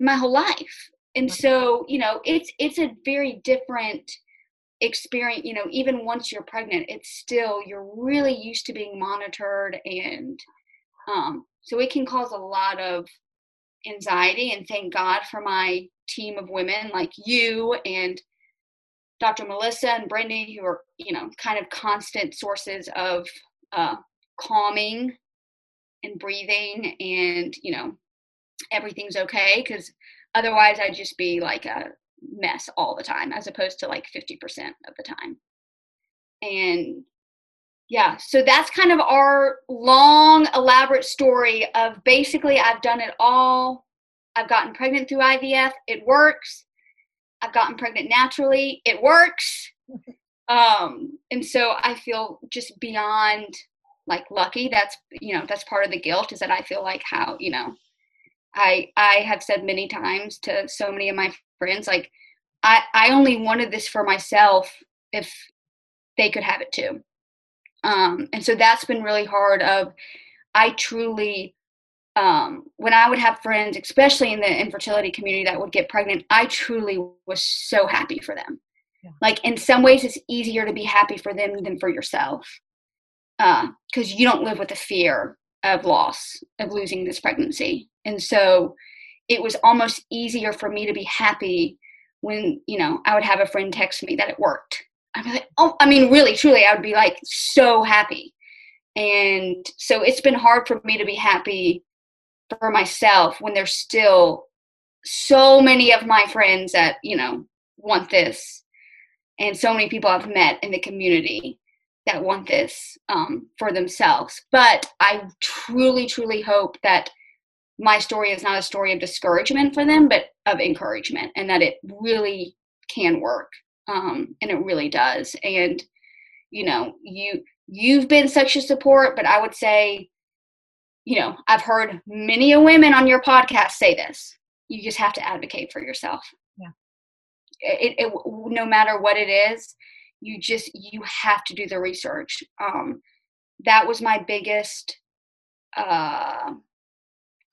my whole life. And so, you know, it's, it's a very different, experience you know even once you're pregnant it's still you're really used to being monitored and um, so it can cause a lot of anxiety and thank god for my team of women like you and dr melissa and brendan who are you know kind of constant sources of uh, calming and breathing and you know everything's okay because otherwise i'd just be like a mess all the time as opposed to like 50% of the time. And yeah, so that's kind of our long, elaborate story of basically I've done it all. I've gotten pregnant through IVF, it works. I've gotten pregnant naturally, it works. um, and so I feel just beyond like lucky. That's you know that's part of the guilt is that I feel like how you know I I have said many times to so many of my friends like I I only wanted this for myself if they could have it too. Um, and so that's been really hard of I truly um, when I would have friends, especially in the infertility community that would get pregnant, I truly was so happy for them. Yeah. Like in some ways, it's easier to be happy for them than for yourself because uh, you don't live with the fear of loss of losing this pregnancy, and so it was almost easier for me to be happy when you know I would have a friend text me that it worked. Be like, oh, I mean, really, truly, I would be like so happy. And so it's been hard for me to be happy for myself when there's still so many of my friends that you know want this, and so many people I've met in the community that want this um, for themselves. But I truly, truly hope that my story is not a story of discouragement for them, but of encouragement, and that it really can work, um, and it really does. And you know, you you've been such a support, but I would say, you know, I've heard many a women on your podcast say this. You just have to advocate for yourself. Yeah. It, it no matter what it is, you just you have to do the research. Um, that was my biggest uh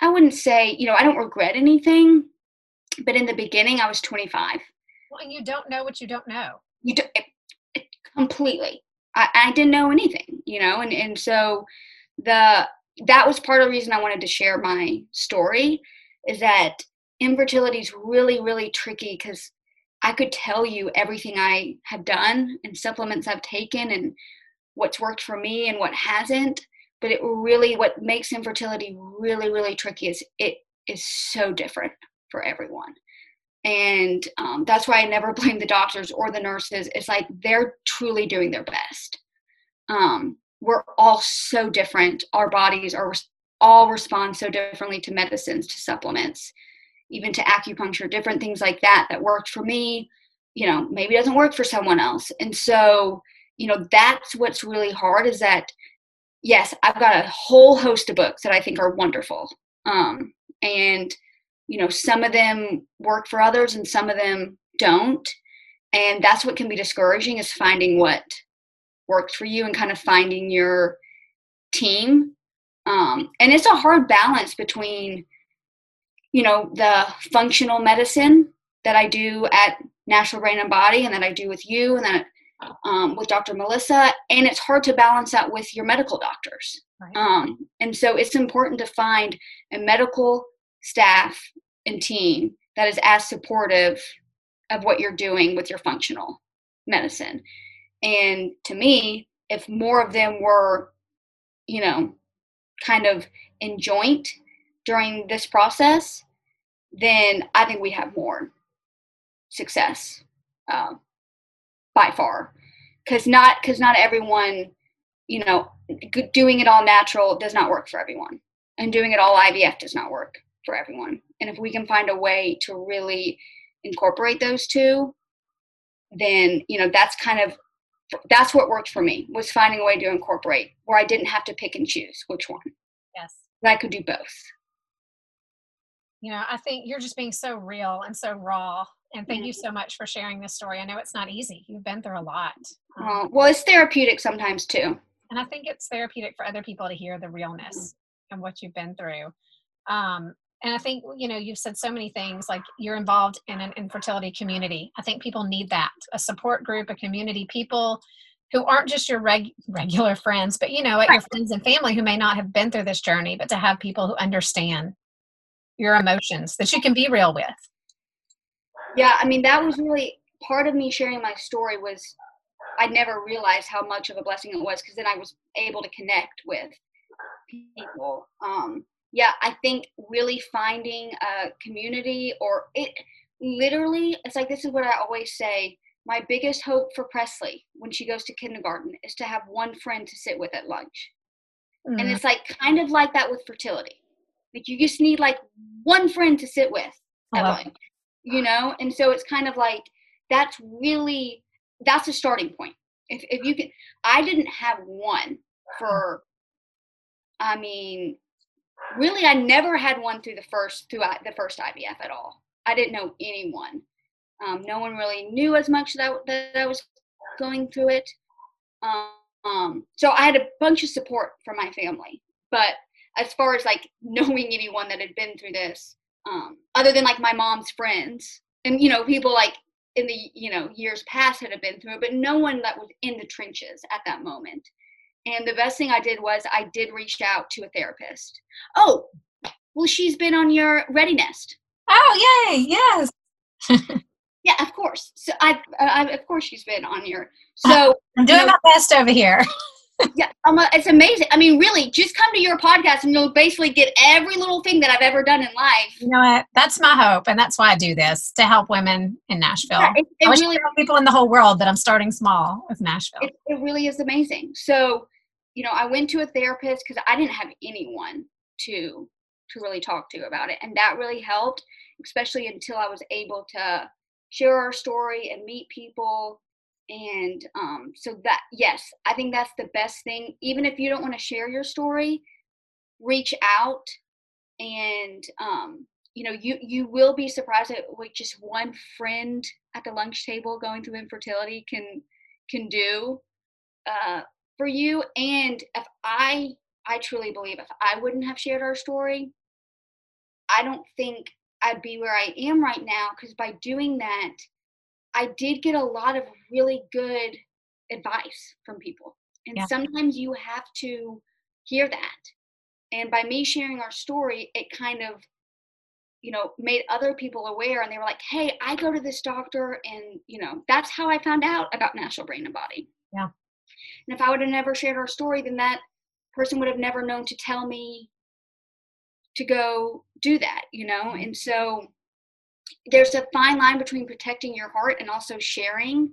I wouldn't say, you know, I don't regret anything, but in the beginning, I was 25. Well, and you don't know what you don't know. You do, it, it, completely. I, I didn't know anything, you know, and, and so the that was part of the reason I wanted to share my story is that infertility is really, really tricky because I could tell you everything I have done and supplements I've taken and what's worked for me and what hasn't but it really what makes infertility really really tricky is it is so different for everyone. And um, that's why I never blame the doctors or the nurses. It's like they're truly doing their best. Um, we're all so different. Our bodies are all respond so differently to medicines, to supplements, even to acupuncture, different things like that that worked for me, you know, maybe doesn't work for someone else. And so, you know, that's what's really hard is that yes, I've got a whole host of books that I think are wonderful. Um, and you know, some of them work for others and some of them don't. And that's what can be discouraging is finding what works for you and kind of finding your team. Um, and it's a hard balance between, you know, the functional medicine that I do at Nashville Brain and Body and that I do with you and then um, with Dr. Melissa. And it's hard to balance that with your medical doctors. Right. Um, and so it's important to find a medical staff and team that is as supportive of what you're doing with your functional medicine. And to me, if more of them were, you know, kind of in joint during this process, then I think we have more success uh, by far. Because not because not everyone, you know, doing it all natural does not work for everyone, and doing it all IVF does not work for everyone. And if we can find a way to really incorporate those two, then you know that's kind of that's what worked for me was finding a way to incorporate where I didn't have to pick and choose which one. Yes. I could do both. You know, I think you're just being so real and so raw. And thank mm-hmm. you so much for sharing this story. I know it's not easy. You've been through a lot. Um, well, it's therapeutic sometimes too. And I think it's therapeutic for other people to hear the realness mm-hmm. and what you've been through. Um, and i think you know you've said so many things like you're involved in an infertility community i think people need that a support group a community people who aren't just your reg- regular friends but you know right. your friends and family who may not have been through this journey but to have people who understand your emotions that you can be real with yeah i mean that was really part of me sharing my story was i never realized how much of a blessing it was because then i was able to connect with people um, yeah, I think really finding a community or it literally, it's like this is what I always say. My biggest hope for Presley when she goes to kindergarten is to have one friend to sit with at lunch. Mm. And it's like kind of like that with fertility. Like you just need like one friend to sit with lunch, you know? And so it's kind of like that's really that's a starting point. If if you can I didn't have one for I mean really I never had one through the first through the first IVF at all. I didn't know anyone. Um, no one really knew as much that, that I was going through it. Um, so I had a bunch of support from my family. But as far as like knowing anyone that had been through this, um, other than like my mom's friends and you know people like in the you know years past that had been through it, but no one that was in the trenches at that moment. And the best thing I did was I did reach out to a therapist. Oh, well, she's been on your Ready Nest. Oh, yay! Yes. yeah, of course. So I, I, of course, she's been on your. So I'm doing you know, my best over here. yeah, a, it's amazing. I mean, really, just come to your podcast and you'll basically get every little thing that I've ever done in life. You know what? That's my hope, and that's why I do this to help women in Nashville. Yeah, it, it I wish really, people in the whole world that I'm starting small with Nashville. It, it really is amazing. So you know, I went to a therapist because I didn't have anyone to to really talk to about it, and that really helped, especially until I was able to share our story and meet people. And um, so that yes, I think that's the best thing. Even if you don't want to share your story, reach out, and um, you know you you will be surprised at what just one friend at the lunch table going through infertility can can do. Uh, for you and if i i truly believe if i wouldn't have shared our story i don't think i'd be where i am right now because by doing that i did get a lot of really good advice from people and yeah. sometimes you have to hear that and by me sharing our story it kind of you know made other people aware and they were like hey i go to this doctor and you know that's how i found out about Nashville brain and body yeah and if I would have never shared our story, then that person would have never known to tell me to go do that, you know? Mm-hmm. And so there's a fine line between protecting your heart and also sharing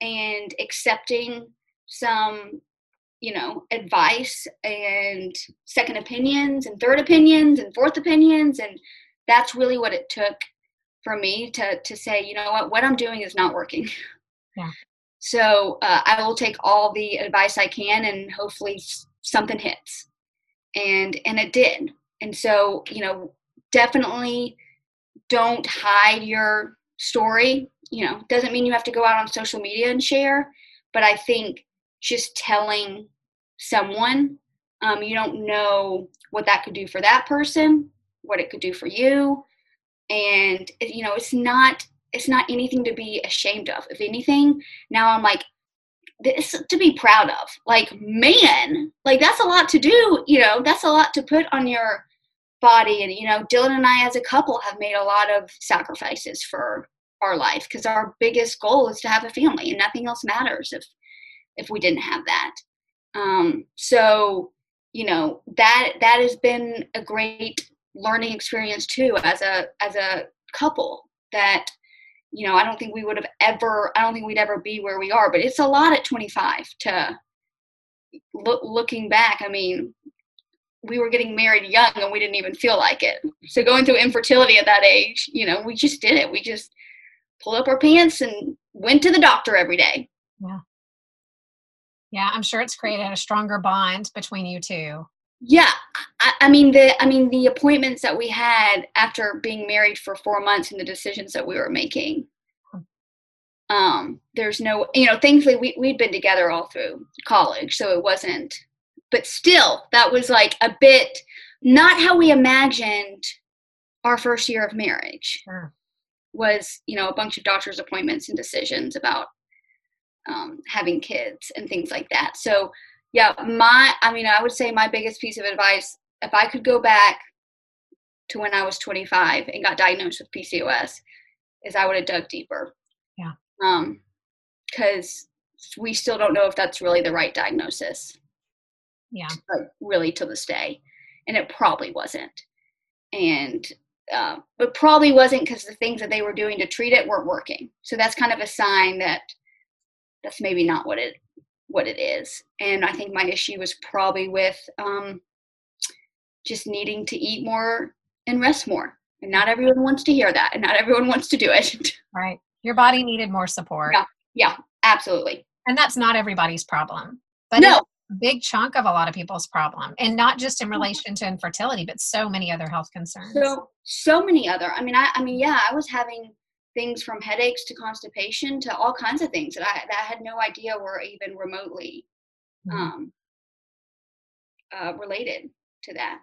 and accepting some you know advice and second opinions and third opinions and fourth opinions. And that's really what it took for me to to say you know what what i'm doing is not working. Yeah. So uh, i will take all the advice i can and hopefully something hits. And and it did. And so you know definitely don't hide your story you know doesn't mean you have to go out on social media and share but i think just telling someone um, you don't know what that could do for that person what it could do for you. And you know it's not it's not anything to be ashamed of. If anything now i'm like this to be proud of. Like man like that's a lot to do you know that's a lot to put on your body. And you know dylan and i as a couple have made a lot of sacrifices for our life because our biggest goal is to have a family and nothing else matters if if we didn't have that. Um so you know that that has been a great learning experience too as a as a couple that you know i don't think we would have ever i don't think we'd ever be where we are but it's a lot at 25 to look, looking back i mean we were getting married young and we didn't even feel like it. So going through infertility at that age you know we just did it. We just pulled up our pants and went to the doctor every day. Yeah. Yeah i'm sure it's created a stronger bond between you two. Yeah I, I, mean the i mean the appointments that we had after being married for four months and the decisions that we were making. Um there's no you know thankfully we, we'd been together all through college so it wasn't but still that was like a bit not how we imagined our first year of marriage was you know a bunch of doctor's appointments and decisions about um, having kids and things like that so yeah, my, I mean, I would say my biggest piece of advice, if I could go back to when I was 25 and got diagnosed with PCOS, is I would have dug deeper. Yeah. Um, because we still don't know if that's really the right diagnosis. Yeah. Like really to this day, and it probably wasn't. And uh, but probably wasn't because the things that they were doing to treat it weren't working. So that's kind of a sign that that's maybe not what it what it is. And I think my issue was probably with um, just needing to eat more and rest more. And not everyone wants to hear that, and not everyone wants to do it. Right. Your body needed more support. Yeah. Yeah. Absolutely. And that's not everybody's problem, but no. Big chunk of a lot of people's problem, and not just in Mm-hmm. relation to infertility, but so many other health concerns. So so many other. I mean, I, I mean, yeah, I was having things from headaches to constipation to all kinds of things that I that I had no idea were even remotely Mhm. um, uh, related to that.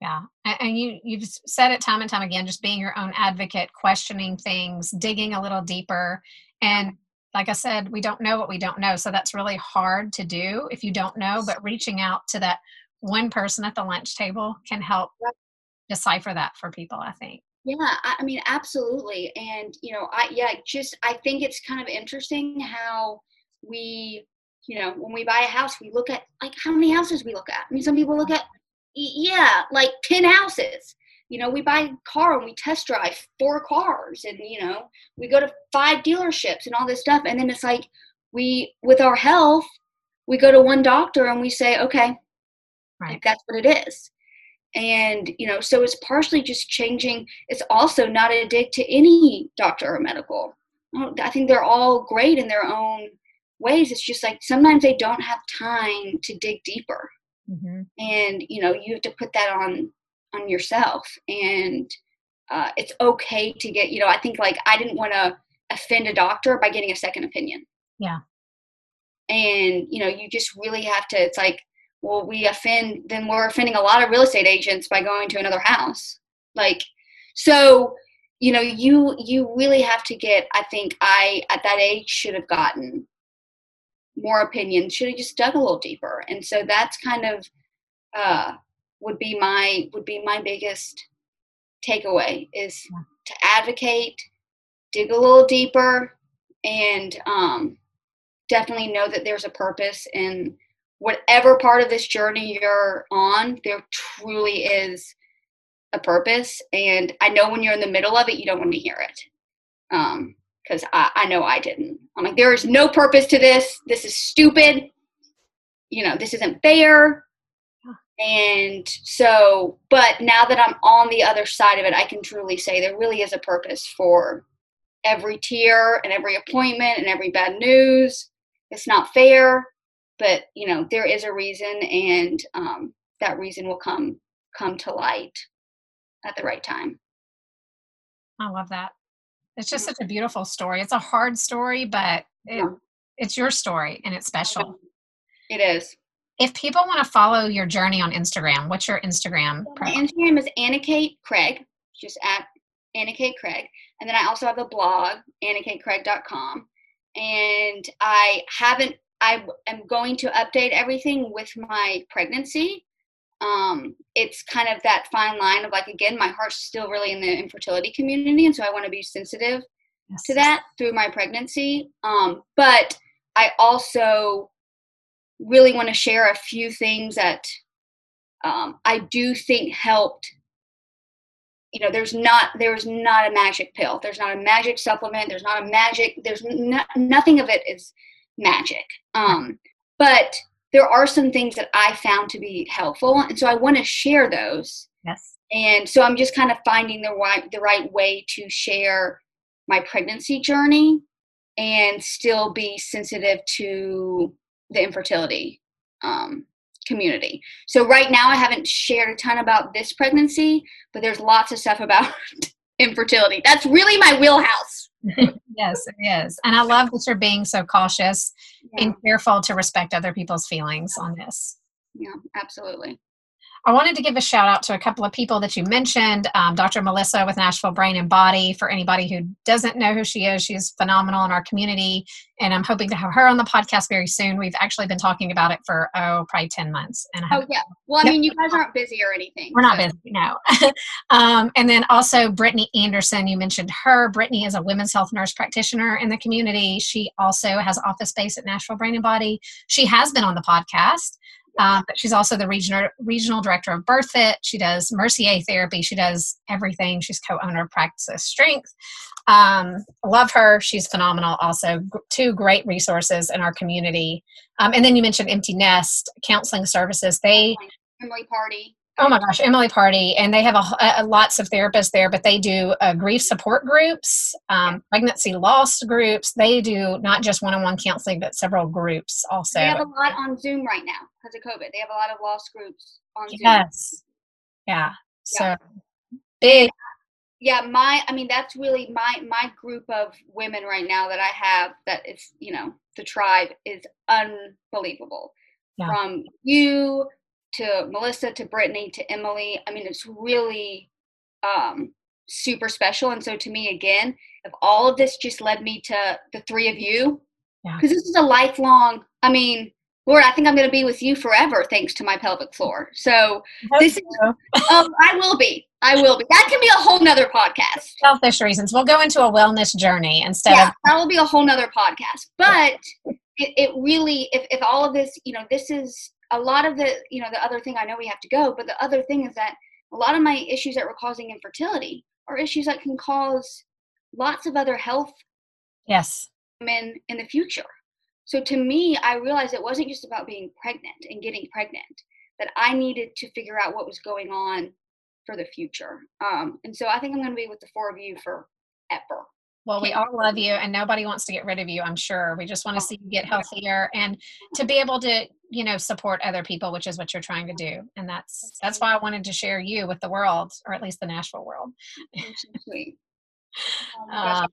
Yeah, and you you've said it time and time again, just being your own advocate, questioning things, digging a little deeper, and like I said, we don't know what we don't know, so that's really hard to do if you don't know. But reaching out to that one person at the lunch table can help decipher that for people. I think. Yeah, I, mean, absolutely. And, you know, I, yeah, just, I think it's kind of interesting how we, you know, when we buy a house, we look at, like, how many houses we look at. I mean, some people look at, yeah, like 10 houses. You know, we buy a car and we test drive four cars and, you know, we go to five dealerships and all this stuff. And then it's like, we, with our health, we go to one doctor and we say, okay, Right. like that's what it is. And you know so it's partially just changing. It's also not a dig to any doctor or medical. I think they're all great in their own ways. It's just like sometimes they don't have time to dig deeper. Hmm and you know you have to put that on on yourself and uh, it's okay to get you know i think like i didn't want to offend a doctor by getting a second opinion. Yeah. and you know you just really have to it's like well we offend then we're offending a lot of real estate agents by going to another house. Like so you know you you really have to get i think i at that age should have gotten more opinions should have just dug a little deeper. And so that's kind of uh would be my would be my biggest takeaway is Yeah. to advocate dig a little deeper and um definitely know that there's a purpose in whatever part of this journey you're on there truly is a purpose. And I know when you're in the middle of it, you don't want to hear it. Um, because I, I know I didn't. I'm like, there is no purpose to this. This is stupid. You know, this isn't fair. And so, but now that I'm on the other side of it, I can truly say there really is a purpose for every tear and every appointment and every bad news. It's not fair, but you know there is a reason, and um, that reason will come come to light at the right time. I love that. It's just such a beautiful story. It's a hard story, but it, yeah. it's your story and it's special. It is. If people want to follow your journey on Instagram, what's your Instagram? My Instagram is Anna Kate Craig, just at Anna Kate Craig. And then I also have a blog, annakatecraig.com. And I haven't, I am going to update everything with my pregnancy um, it's kind of that fine line of like again my heart's still really in the infertility community and so i want to be sensitive yes. to that through my pregnancy um, but i also really want to share a few things that um, i do think helped you know there's not there's not a magic pill there's not a magic supplement there's not a magic there's nothing of it is magic um, but there are some things that I found to be helpful, and so I want to share those. Yes. And so I'm just kind of finding the right the right way to share my pregnancy journey and still be sensitive to the infertility um, community. So right now I haven't shared a ton about this pregnancy, but there's lots of stuff about infertility. That's really my wheelhouse. yes, it is. And I love that you're being so cautious yeah. and careful to respect other people's feelings on this. Yeah, absolutely. I wanted to give a shout out to a couple of people that you mentioned. Um, Dr. Melissa with Nashville Brain and Body. For anybody who doesn't know who she is, she's phenomenal in our community, and I'm hoping to have her on the podcast very soon. We've actually been talking about it for oh, probably ten months. And oh yeah, well, I mean, you guys aren't busy or anything. We're not busy, no. um, and then also Brittany Anderson. You mentioned her. Brittany is a women's health nurse practitioner in the community. She also has office space at Nashville Brain and Body. She has been on the podcast. Um, but she's also the regional regional director of BirthFit. She does Mercier therapy. She does everything. She's co-owner of Practice of Strength. Um, love her. She's phenomenal. Also, two great resources in our community. Um, and then you mentioned Empty Nest Counseling Services. They Emily Party. Oh my gosh, Emily Party, and they have a, a, lots of therapists there, but they do uh, grief support groups, um, pregnancy loss groups. They do not just one-on-one counseling, but several groups also. They have a lot on Zoom right now because of COVID. They have a lot of loss groups on Zoom. Yes, yeah. So yeah. big. Yeah, my I mean that's really my my group of women right now that I have that is you know the tribe is unbelievable. Yeah. From you to Melissa to Brittany to Emily. I mean, it's really um, super special. And so to me, again, if all of this just led me to the three of you, because yeah. this is a lifelong, I mean, Lord, I think I'm going to be with you forever thanks to my pelvic floor. So this so. is, um, I will be. I will be. That can be a whole nother podcast. Selfish reasons. We'll go into a wellness journey instead yeah, of. that will be a whole nother podcast. But it, it really, if, if all of this, you know, this is a lot of the you know the other thing i know we have to go but the other thing is that a lot of my issues that were causing infertility are issues that can cause lots of other health yes. men in the future. So to me i realized it wasn't just about being pregnant and getting pregnant that i needed to figure out what was going on for the future. Um, and so i think i'm going to be with the four of you for ever well, we all love you and nobody wants to get rid of you, I'm sure. We just want to see you get healthier and to be able to, you know, support other people, which is what you're trying to do. And that's that's why I wanted to share you with the world, or at least the Nashville world. Um,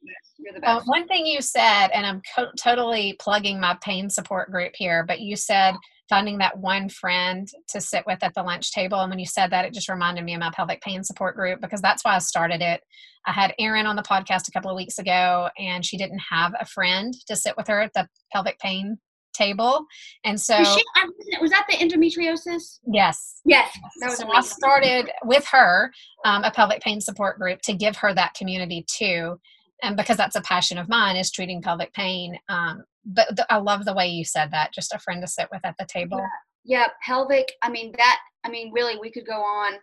uh, one thing you said, and I'm co- totally plugging my pain support group here, but you said finding that one friend to sit with at the lunch table. And when you said that, it just reminded me of my pelvic pain support group because that's why I started it. I had Erin on the podcast a couple of weeks ago, and she didn't have a friend to sit with her at the pelvic pain table. And so, was, she, was that the endometriosis? Yes. Yes. so I started with her um, a pelvic pain support group to give her that community too. And because that's a passion of mine is treating pelvic pain. Um, but I love the way you said that. Just a friend to sit with at the table. Yeah. yeah, pelvic. I mean that. I mean, really, we could go on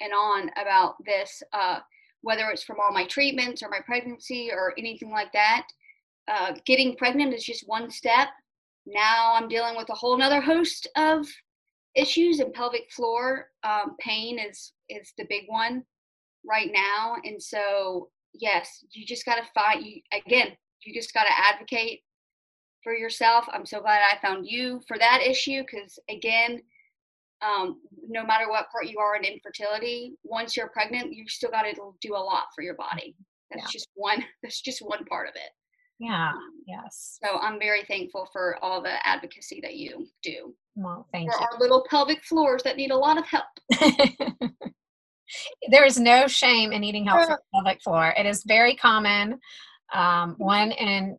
and on about this, uh, whether it's from all my treatments or my pregnancy or anything like that. Uh, getting pregnant is just one step. Now I'm dealing with a whole nother host of issues and pelvic floor um, pain is is the big one right now. And so yes, you just got to fight. You again, you just got to advocate for yourself. I'm so glad I found you for that issue because again, um, no matter what part you are in infertility, once you're pregnant, you still got to do a lot for your body. That's yeah. just one. That's just one part of it. Yeah. Yes. So I'm very thankful for all the advocacy that you do. Well, thank for you. our little pelvic floors that need a lot of help. there is no shame in needing help for the pelvic floor. It is very common. Um, one in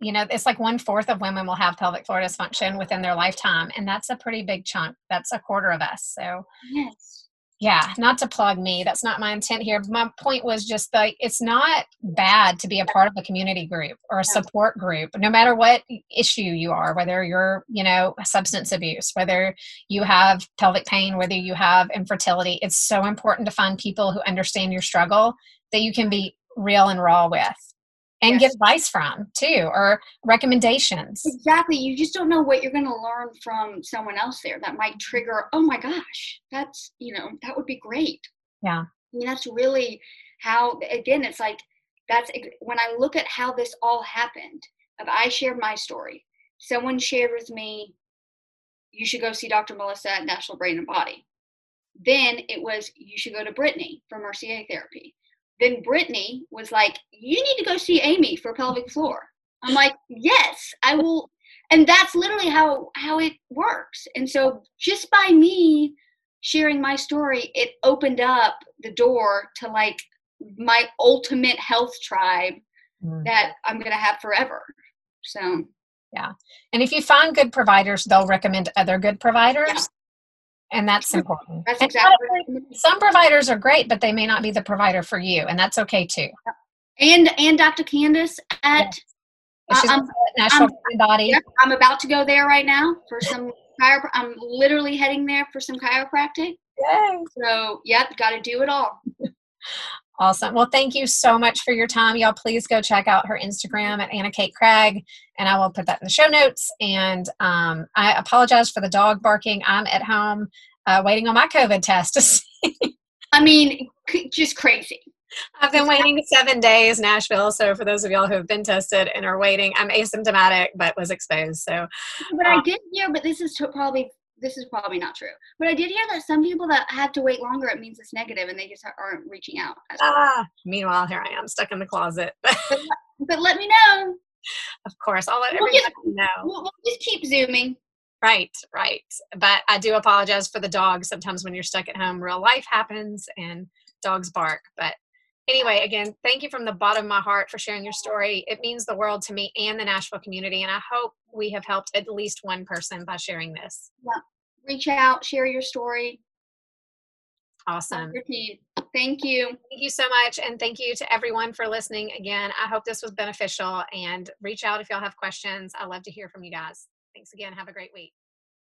you know, it's like one fourth of women will have pelvic floor dysfunction within their lifetime, and that's a pretty big chunk. That's a quarter of us. So, yes. Yeah, not to plug me. That's not my intent here. My point was just like it's not bad to be a part of a community group or a support group, no matter what issue you are, whether you're, you know, substance abuse, whether you have pelvic pain, whether you have infertility. It's so important to find people who understand your struggle that you can be real and raw with and yes. get advice from too or recommendations. Exactly you just don't know what you're going to learn from someone else there that might trigger oh my gosh that's you know that would be great. Yeah. I mean that's really how again it's like that's when i look at how this all happened if i shared my story someone shared with me you should go see dr melissa at Nashville Brain and Body. Then it was you should go to brittany for mercier therapy then Brittany was like, You need to go see Amy for pelvic floor. I'm like, Yes, I will. And that's literally how how it works. And so just by me sharing my story, it opened up the door to like my ultimate health tribe mm. that I'm gonna have forever. So yeah. And if you find good providers, they'll recommend other good providers. And that's important. That's exactly. some providers are great, but they may not be the provider for you, and that's okay too. And and Dr. Candace at yes. uh, Nashville I'm, Body. Yep, I'm about to go there right now for some chiropr- I'm literally heading there for some chiropractic. Yay. So yep, got to do it all. Awesome. Well, thank you so much for your time. Y'all, please go check out her Instagram at Anna Kate Craig, and I will put that in the show notes. And um, I apologize for the dog barking. I'm at home uh, waiting on my COVID test to see. I mean, just crazy. I've been waiting seven days, Nashville. So for those of y'all who have been tested and are waiting, I'm asymptomatic but was exposed. So, but I did hear, but this is probably this is probably not true. But I did hear that some people that have to wait longer, it means it's negative and they just aren't reaching out. Ah, meanwhile, here I am stuck in the closet. but, but, let me know. Of course, I'll let we'll everybody just, know. We'll, we'll just keep zooming. Right, right. But I do apologize for the dogs. Sometimes when you're stuck at home, real life happens and dogs bark. But anyway, again, thank you from the bottom of my heart for sharing your story. It means the world to me and the Nashville community. And I hope we have helped at least one person by sharing this. Yeah. Reach out, share your story. Awesome. Thank you. Thank you so much. And thank you to everyone for listening again. I hope this was beneficial and reach out if y'all have questions. I love to hear from you guys. Thanks again. Have a great week.